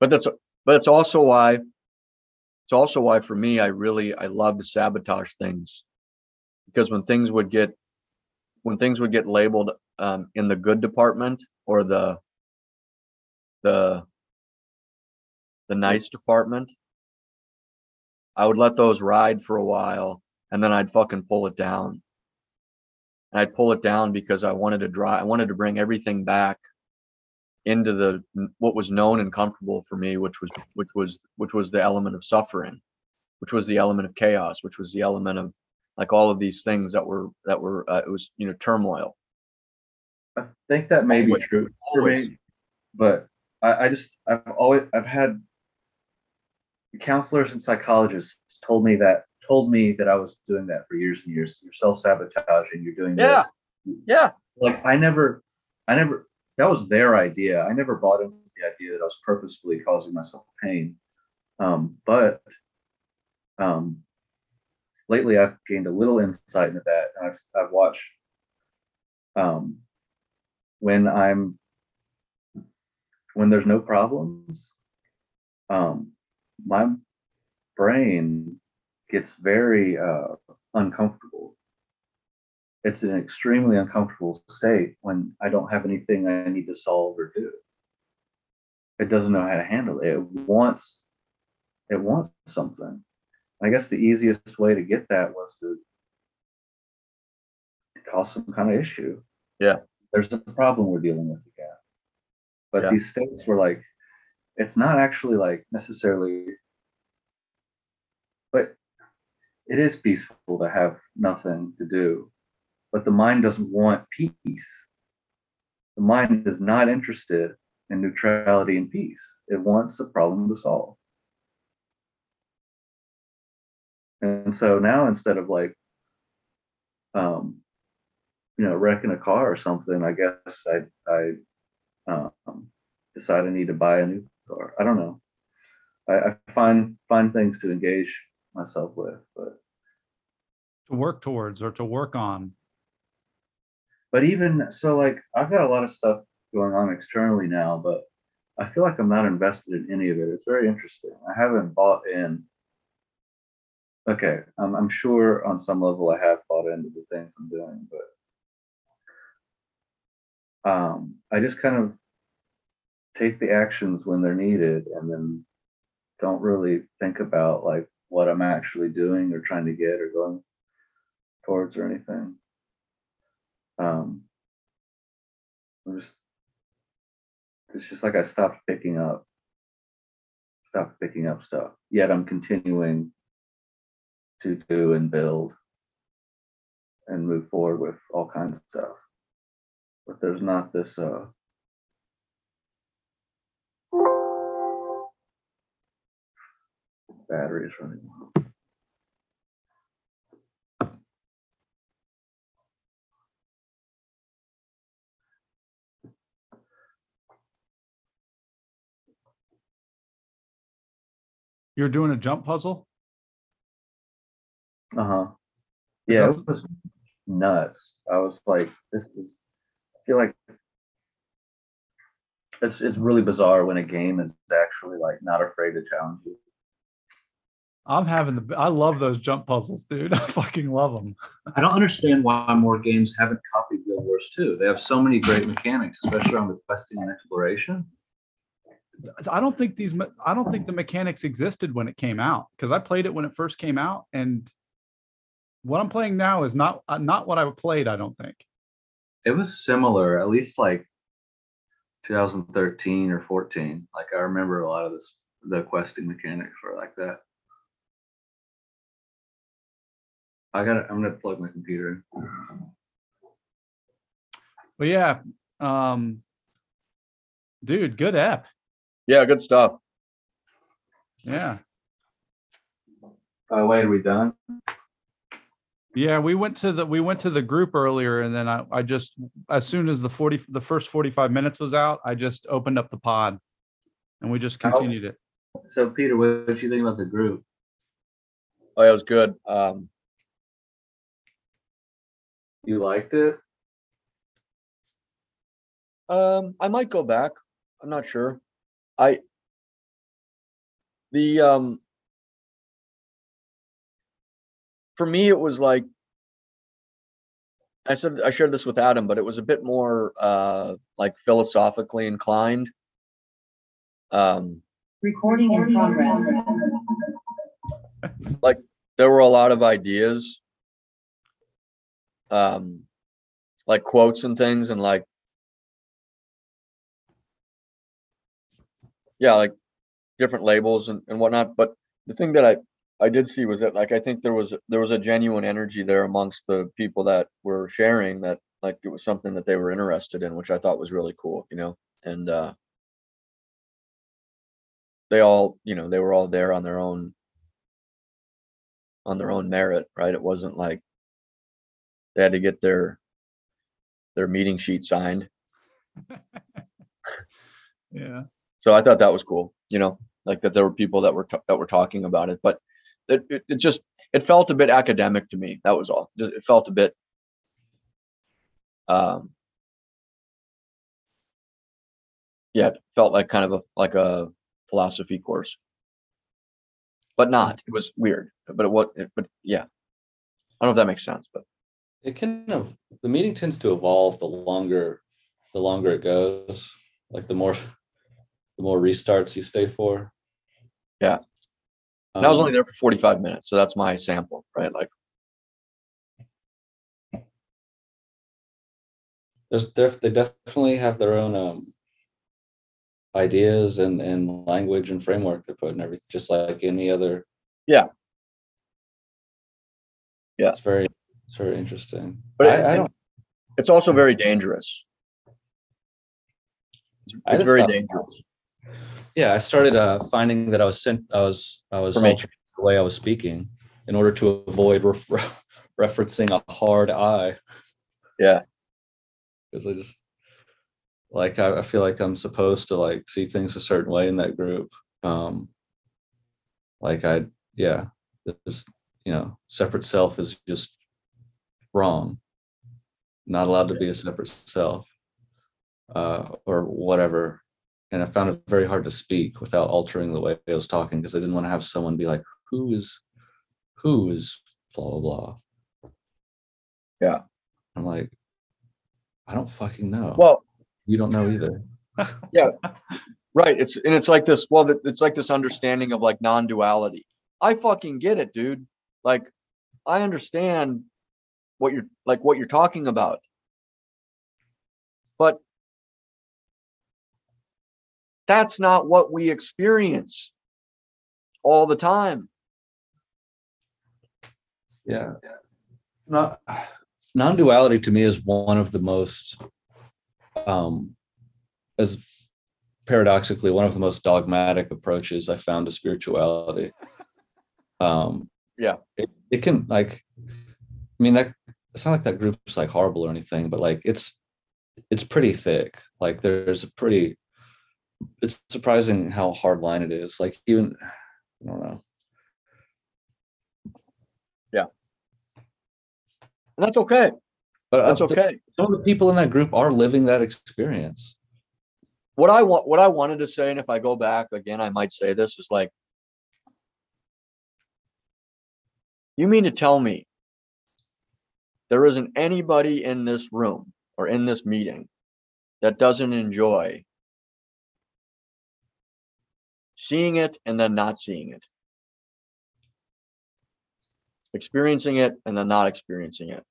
But that's but it's also why it's also why for me I really I love to sabotage things. Because when things would get when things would get labeled um, in the good department or the the the nice department I would let those ride for a while and then I'd fucking pull it down. And I'd pull it down because I wanted to draw I wanted to bring everything back into the what was known and comfortable for me which was which was which was the element of suffering which was the element of chaos which was the element of like all of these things that were that were uh, it was you know turmoil I think that may be true for Always. me, but I, I just I've always I've had counselors and psychologists told me that told me that I was doing that for years and years. You're self sabotaging. You're doing Yeah. this. yeah Like I never, I never. That was their idea. I never bought into the idea that I was purposefully causing myself pain. Um, but um, lately, I've gained a little insight into that, and I've I've watched um, when I'm when there's no problems, um, my brain gets very uh, uncomfortable. It's an extremely uncomfortable state when I don't have anything I need to solve or do. It doesn't know how to handle it. It wants it wants something. I guess the easiest way to get that was to cause some kind of issue. Yeah. There's a problem we're dealing with again. But Yeah. these states were like, it's not actually like necessarily, but it is peaceful to have nothing to do. But the mind doesn't want peace. The mind is not interested in neutrality and peace. It wants a problem to solve. And so now instead of like, um, you know, wrecking a car or something, I guess I I um, decide I need to buy a new car. I don't know. I, I find find things to engage myself with, but To work towards or to work on. But even so, like I've got a lot of stuff going on externally now, but I feel like I'm not invested in any of it. It's very interesting. I haven't bought in. Okay, I'm, I'm sure on some level I have bought into the things I'm doing, but um, I just kind of take the actions when they're needed and then don't really think about like what I'm actually doing or trying to get or going towards or anything. Um, just, it's just like I stopped picking up, stopped picking up stuff. Yet I'm continuing to do and build and move forward with all kinds of stuff. But there's not this, uh, batteries running. low. You're doing a jump puzzle? Uh-huh. Is Yeah, that- it was nuts. I was like, this is, I feel like it's, it's really bizarre when a game is actually like not afraid to challenge you. I'm having the, I love those jump puzzles, dude. I fucking love them. I don't understand why more games haven't copied Guild Wars 2. They have so many great mechanics, especially on the questing and exploration. I don't think these, I don't think the mechanics existed when it came out because I played it when it first came out and what I'm playing now is not, uh, not what I played, I don't think. It was similar, at least like 2013 or 14. Like I remember a lot of this, the questing mechanics were like that. I got. to I'm gonna plug my computer. But yeah, um, dude, good app. Yeah, good stuff. Yeah. By the way, are we done? Yeah, we went to the we went to the group earlier and then I I just as soon as the 40 the first 45 minutes was out, I just opened up the pod and we just continued it. So Peter, what did you think about the group? Oh, yeah, it was good. Um, You liked it? Um, I might go back. I'm not sure. I the um for me it was like I said I shared this with Adam, but it was a bit more uh like philosophically inclined. Um Recording in progress. Like there were a lot of ideas um like quotes and things and like yeah like different labels and, and whatnot but the thing that i i did see was that like i think there was there was a genuine energy there amongst the people that were sharing that like it was something that they were interested in which i thought was really cool you know and uh they all you know they were all there on their own on their own merit, right? It wasn't like they had to get their their meeting sheet signed. Yeah. So I thought that was cool, you know, like that there were people that were ta- that were talking about it, but it, it it just it felt a bit academic to me. That was all. It felt a bit um yeah, it felt like kind of a like a philosophy course. But not. It was weird. But it was but yeah. I don't know if that makes sense, but It kind of the meeting tends to evolve the longer the longer it goes. Like the more the more restarts you stay for. Yeah. And I was Um, only there for 45 minutes, so that's my sample, right? Like, there's def- they definitely have their own um ideas and and language and framework they're putting everything just like any other Yeah. Yeah. it's very it's very interesting But I, it- I don't it's also very dangerous. It's, it's very dangerous. Yeah i started uh finding that i was sent i was i was For me. altering the way i was speaking in order to avoid ref- referencing a hard i Yeah. because i just like I, I feel like i'm supposed to like see things a certain way in that group um like i yeah there's you know separate self is just wrong not allowed to be a separate self uh or whatever and i found it very hard to speak without altering the way i was talking because i didn't want to have someone be like who is who is blah blah blah Yeah. i'm like i don't fucking know Well, you don't know either yeah, Right. It's and it's like this. Well, it's like this understanding of like non-duality. I fucking get it, dude. Like, I understand what you're like what you're talking about. But that's not what we experience all the time. Yeah. Not non-duality to me is one of the most um as paradoxically one of the most dogmatic approaches I found to spirituality. Um Yeah. it, it can like I mean that it's not like that group's like horrible or anything, but like it's it's pretty thick. Like there's a pretty it's surprising how hard line it is. Like even I don't know. Yeah. And that's okay. But uh, That's the- okay. some of the people in that group are living that experience. What I want what I wanted to say, and if I go back again, I might say this is like you mean to tell me there isn't anybody in this room or in this meeting that doesn't enjoy seeing it and then not seeing it experiencing it and then not experiencing it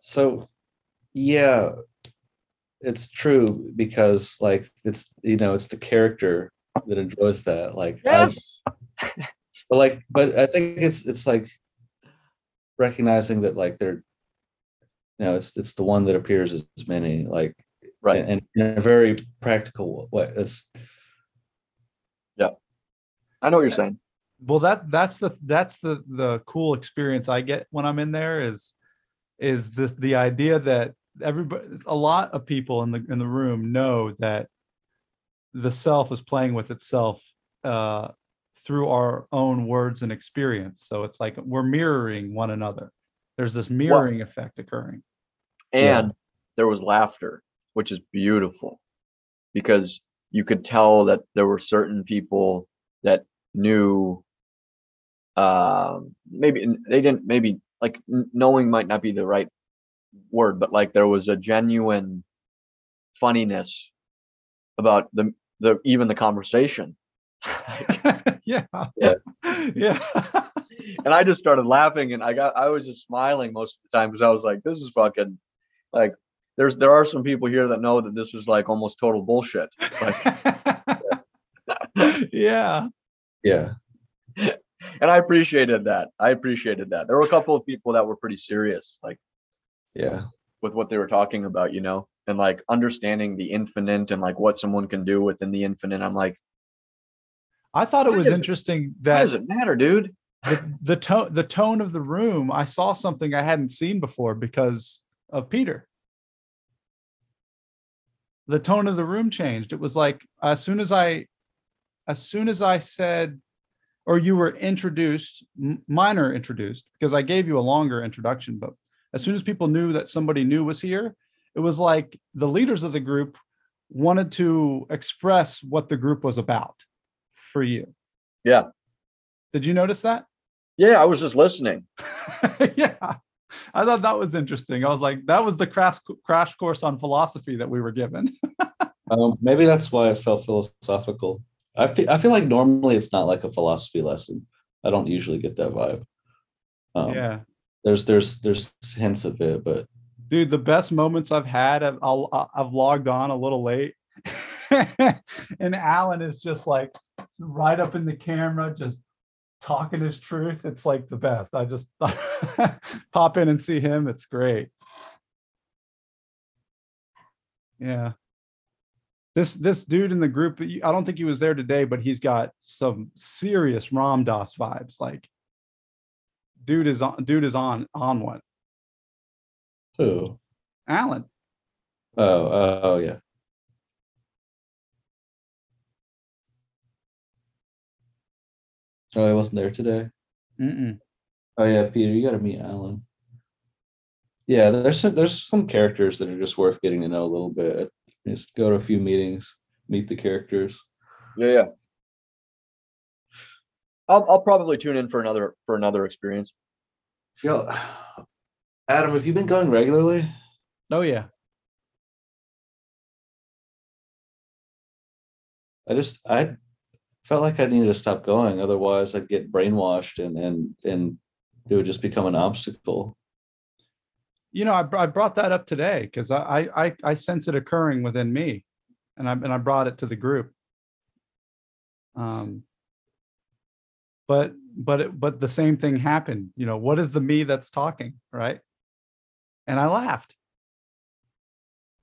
So, yeah, it's true because like it's you know it's the character that enjoys that. Like, I- yes but like, but I think it's it's like recognizing that like they're you know it's it's the one that appears as many like right and in a very practical way. It's i know what you're saying. Well that that's the that's the the cool experience i get when i'm in there is is this the idea that everybody a lot of people in the in the room know that the self is playing with itself uh through our own words and experience. So it's like we're mirroring one another. There's this mirroring effect occurring. Yeah. and there was laughter which is beautiful because you could tell that there were certain people that knew um maybe they didn't maybe like knowing might not be the right word but like there was a genuine funniness about the the even the conversation yeah Yeah. yeah and I just started laughing and I got I was just smiling most of the time because I was like, this is fucking like there's there are some people here that know that this is like almost total bullshit. Like yeah yeah, and I appreciated that. I appreciated that. There were a couple of people that were pretty serious, like yeah, with what they were talking about, you know, and like understanding the infinite and like what someone can do within the infinite. I'm like, i thought it was does it- interesting why that does it matter, dude? the, the tone the tone of the room i saw something i hadn't seen before because of peter the tone of the room changed it was like as soon as i as soon as i said or you were introduced m- minor introduced because i gave you a longer introduction but as soon as people knew that somebody new was here it was like the leaders of the group wanted to express what the group was about for you Yeah. did you notice that Yeah, I was just listening. yeah i thought that was interesting i was like that was the crash crash course on philosophy that we were given um, maybe that's why it felt philosophical. I feel I feel like normally it's not like a philosophy lesson. I don't usually get that vibe. Um, yeah. there's there's there's hints of it, but dude the best moments i've had I've, I'll, i've logged on a little late. And alan is just like right up in the camera just talking his truth. It's like the best. I just pop in and see him. It's great. Yeah this this dude in the group i don't think he was there today but he's got some serious ram dass vibes like dude is on dude is on on one who? alan Oh, oh, oh, yeah. Oh, I wasn't there today. Mm-mm. Oh yeah, Peter, you got to meet Alan. Yeah, there's some, there's some characters that are just worth getting to know a little bit. Just go to a few meetings, meet the characters. Yeah, yeah. I'll I'll probably tune in for another for another experience. Feel, Adam, have you been going regularly? Oh yeah. I just I felt like I needed to stop going. Otherwise, I'd get brainwashed and and and it would just become an obstacle. You know, I, I brought that up today because I, I, I, sense it occurring within me, and I and I brought it to the group. Um, but but it, but the same thing happened. You know, what is the me that's talking, right? And I laughed.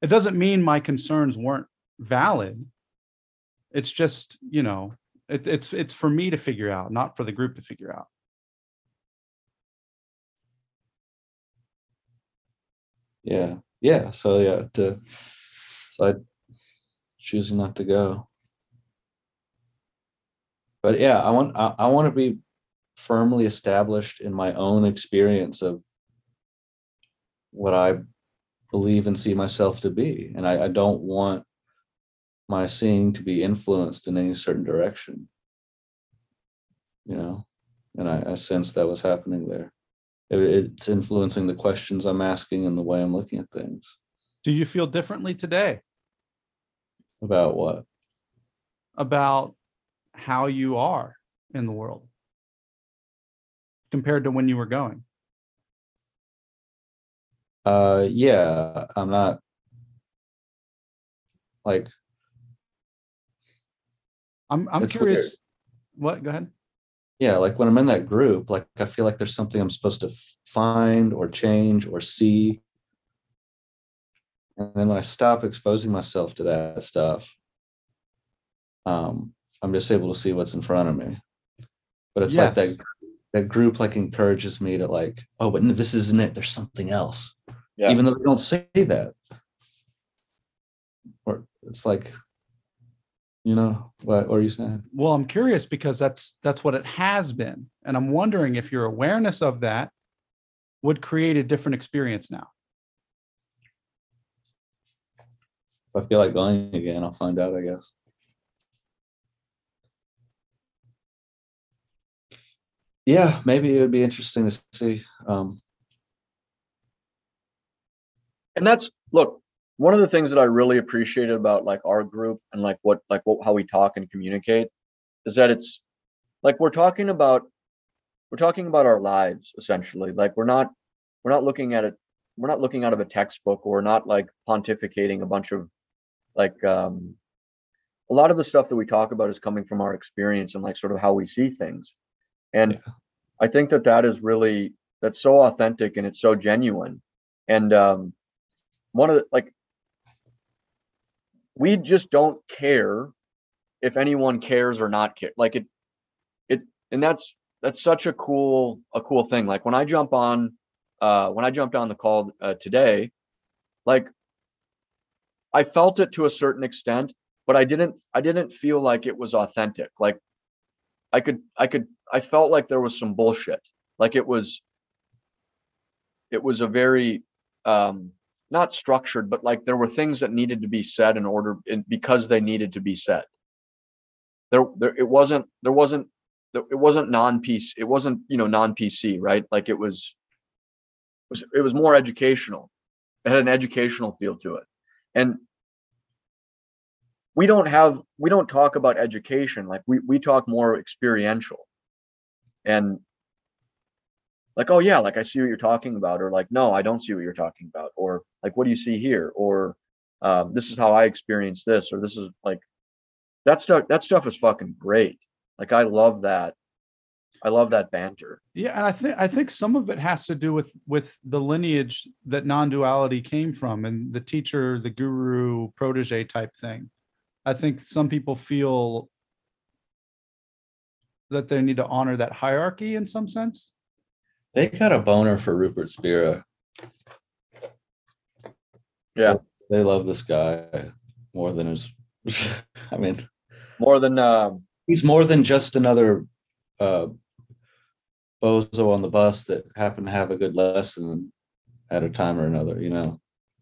It doesn't mean my concerns weren't valid. It's just you know, it, it's it's for me to figure out, not for the group to figure out. Yeah, yeah. So yeah, to so I choosing not to go. But yeah, I want I, I want to be firmly established in my own experience of what I believe and see myself to be. And I, I don't want my seeing to be influenced in any certain direction. You know, and I, I sense that was happening there. It- it's influencing the questions I'm asking and the way I'm looking at things. Do you feel differently today? About what? about how you are in the world compared to when you were going. Uh, yeah, I'm not like I'm I'm curious. weird. What? Go ahead. Yeah, like when I'm in that group, like I feel like there's something I'm supposed to f- find or change or see. And then when I stop exposing myself to that stuff, um, I'm just able to see what's in front of me. But it's like that that group like encourages me to like, oh, but no, this isn't it. There's something else. Yeah. Even though they don't say that. Or it's like, you know, what, what are you saying? Well, I'm curious because that's that's what it has been, and I'm wondering if your awareness of that would create a different experience now. If I feel like going again, I'll find out, I guess. Yeah, maybe it would be interesting to see. Um, and that's look one of the things that i really appreciated about like our group and like what like what, how we talk and communicate is that it's like we're talking about we're talking about our lives essentially. Like we're not we're not looking at it we're not looking out of a textbook. Or we're not like pontificating a bunch of like um a lot of the stuff that we talk about is coming from our experience and like sort of how we see things. And Yeah. i think that that is really that's so authentic and it's so genuine. And um one of the like we just don't care if anyone cares or not care like it it and that's that's such a cool a cool thing like when i jump on uh when i jumped on the call uh, today like i felt it to a certain extent but i didn't i didn't feel like it was authentic like i could i could i felt like there was some bullshit like it was it was a very um not structured, but like there were things that needed to be said in order in, because they needed to be said. There, there, it wasn't, there wasn't, it wasn't non-PC, it wasn't, you know, non-PC, right? Like it was, it was, it was more educational. It had an educational feel to it. And we don't have, we don't talk about education. Like we, we talk more experiential and like oh yeah like i see what you're talking about or like no i don't see what you're talking about or like what do you see here or um, this is how i experienced this or this is like that stuff that stuff is fucking great like i love that i love that banter Yeah, and I think I think some of it has to do with with the lineage that non-duality came from and the teacher, the guru, protege type thing. I think some people feel that they need to honor that hierarchy in some sense. They got a boner for Rupert Spira. Yeah. They love this guy more than his, I mean, more than um he's more than just another uh bozo on the bus that happened to have a good lesson at a time or another, you know.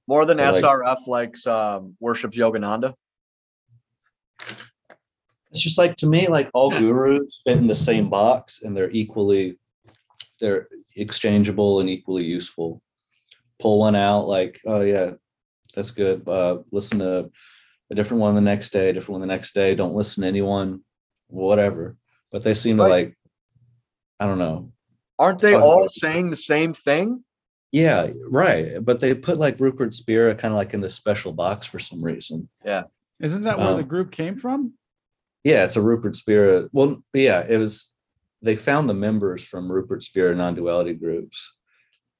more than like- srf likes um worships yogananda It's just like to me, like all gurus fit in the same box and they're equally they're exchangeable and equally useful. Pull one out, like, oh yeah, that's good. Uh listen to a different one the next day, a different one the next day. Don't listen to anyone, whatever. But they seem to like, I don't know. Aren't they all about- saying the same thing? Yeah, right. But they put like Rupert Spira kind of like in this special box for some reason. Yeah. Isn't that where the Um, group came from? Yeah, it's a Rupert Spira. Well, yeah, it was. They found the members from Rupert Spira non-duality groups,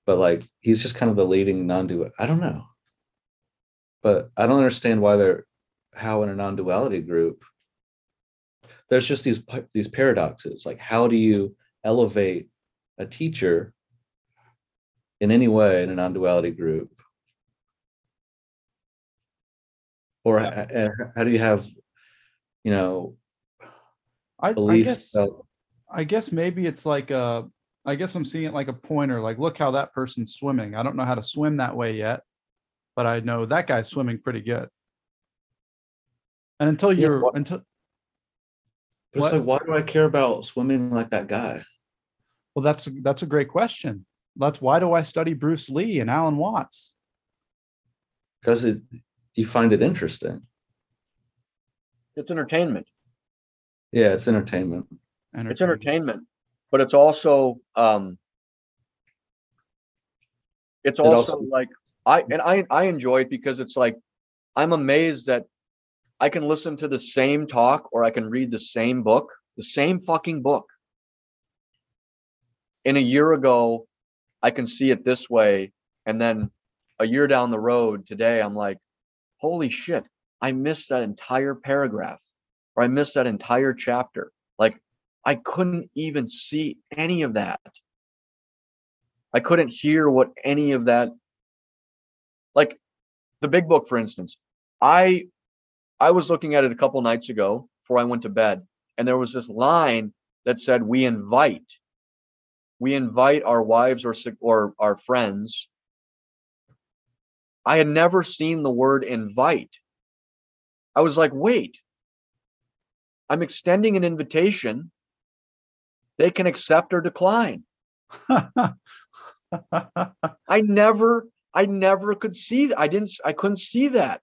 but like he's just kind of the leading non-dual. I don't know, but I don't understand why they're how in a non-duality group. There's just these these paradoxes. Like, how do you elevate a teacher in any way in a non-duality group? Or h- h- how do you have, you know, I, I beliefs guess about I guess maybe it's like a I guess I'm seeing it like a pointer, like look how that person's swimming. I don't know how to swim that way yet, but I know that guy's swimming pretty good. And until you're what- until But it's like, why do I care about swimming like that guy? well, that's that's a great question. That's why do I study Bruce Lee and Alan Watts? Because it you find it interesting. It's entertainment. Yeah, it's entertainment. It's entertainment, but it's also um it's also also- like I and I I enjoy it because it's like I'm amazed that I can listen to the same talk or I can read the same book, the same fucking book. In a year ago, I can see it this way and then a year down the road today I'm like holy shit, I missed that entire paragraph or I missed that entire chapter. I couldn't even see any of that. I couldn't hear what any of that like the big book for instance. I I was looking at it a couple nights ago before I went to bed and there was this line that said we invite we invite our wives or or our friends. I had never seen the word invite. I was like, "Wait. I'm extending an invitation they can accept or decline. I never, I never could see. I didn't. I couldn't see that.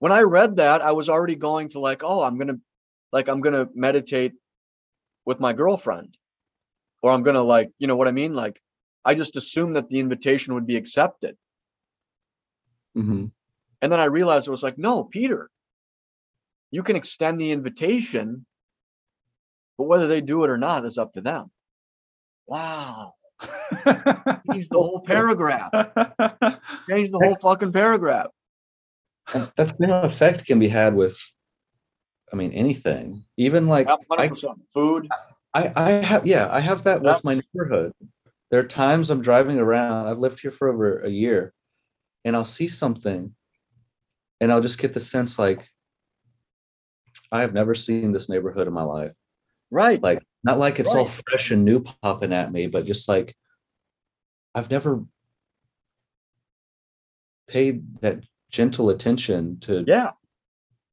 When I read that, I was already going to like, oh, I'm gonna, like, I'm gonna meditate with my girlfriend, or I'm gonna like, you know what I mean? Like, I just assumed that the invitation would be accepted, hmm and then I realized it was like, no, Peter, you can extend the invitation, but whether they do it or not is up to them. Wow. Change the whole paragraph. Change the whole fucking paragraph. That same effect can be had with, I mean, anything. Even like I, food. I, I have, yeah, I have that with my neighborhood. There are times I'm driving around. I've lived here for over a year, and I'll see something, and I'll just get the sense like, I have never seen this neighborhood in my life. Right. like not like it's all fresh and new popping at me but just like i've never paid that gentle attention to yeah.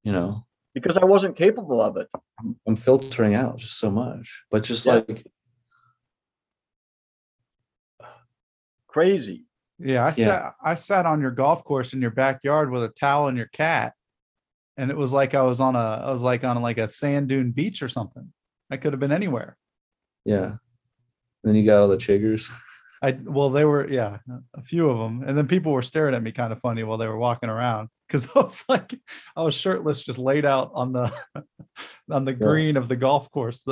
you know Because I wasn't capable of it. I'm- i'm filtering out just so much but just Yeah. like Crazy. Yeah, I Yeah. sat I sat on your golf course in your backyard with a towel and your cat. And it was like I was on a I was like on like a sand dune beach or something. I could have been anywhere. yeah And then you got all the chiggers I well they were yeah, a few of them. And then people were staring at me kind of funny while they were walking around cuz I was like I was shirtless just laid out on the on the green of the golf course.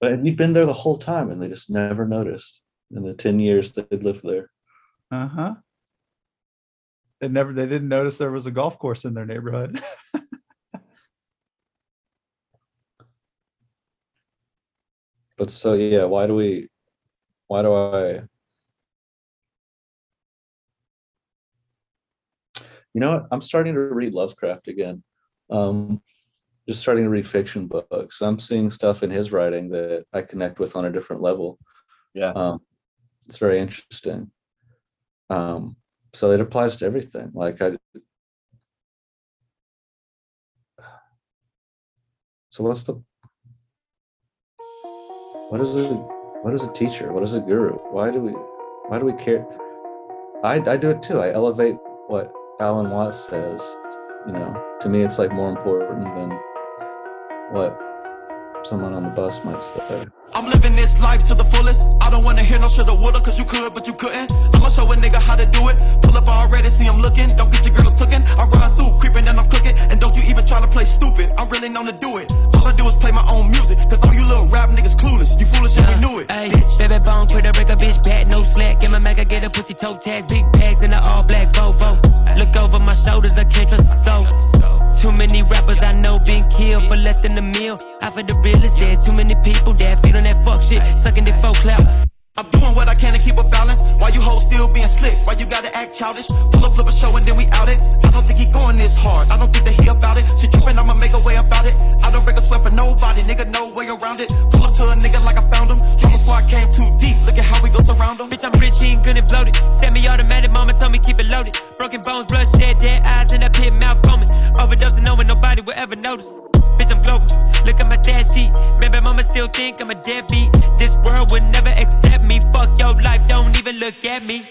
but you've been there the whole time and they just never noticed in the 10 years that they'd lived there uh-huh. They never they didn't notice there was a golf course in their neighborhood. But so yeah why do we why do i you know what? I'm starting to read lovecraft again. Um just starting to read fiction books. I'm seeing stuff in his writing that i connect with on a different level. Yeah. um it's very interesting. Um so it applies to everything. Like i so what's the what is a what is a teacher? What is a guru? Why do we why do we care? I i do it too. I elevate what Alan Watts says, you know, to me, it's like more important than what someone on the bus might say. I'm living this life to the fullest. I don't wanna hear no shoulda woulda, cause you could, but you couldn't. I'ma show a nigga how to do it. Pull up already, see him looking. Don't get your girl tooken. I run through, creeping and I'm cooking. And don't you even try to play stupid. I'm really known to do it. All I do is play my own music. Cause all you little rap niggas clueless. You foolish and we knew it. Ayy, baby bone, quit a break a bitch back, no slack. Get my Mac, I get a pussy toe tags, big bags in the all black Volvo. Look over my shoulders, I can't trust a soul. Too many rappers I know been killed for less than a meal. I for the realest, there too many people that feed on that fuck shit, sucking the for clout. I'm doing what I can to keep a balance. Why you hoes still being slick? Why you gotta act childish? Pull up, flip a show and then we out it. I don't think he going this hard. I don't think that he about it. She tripping, I'ma make a way about it. I don't break a sweat for nobody, nigga, no way around it. Pull up to a nigga like I found him. Humble squad came too deep. Look at how we go surround him. Bitch, I'm rich, ain't good and bloated. Semi-automatic, mama told me keep it loaded. Broken bones, blood shed, dead eyes, and that pit mouth foaming. Overdosing, knowing nobody will ever notice. Bitch, I'm global. Look at my stat sheet. Baby, mama still think I'm a deadbeat. This world would never accept me. Fuck your life, don't even look at me.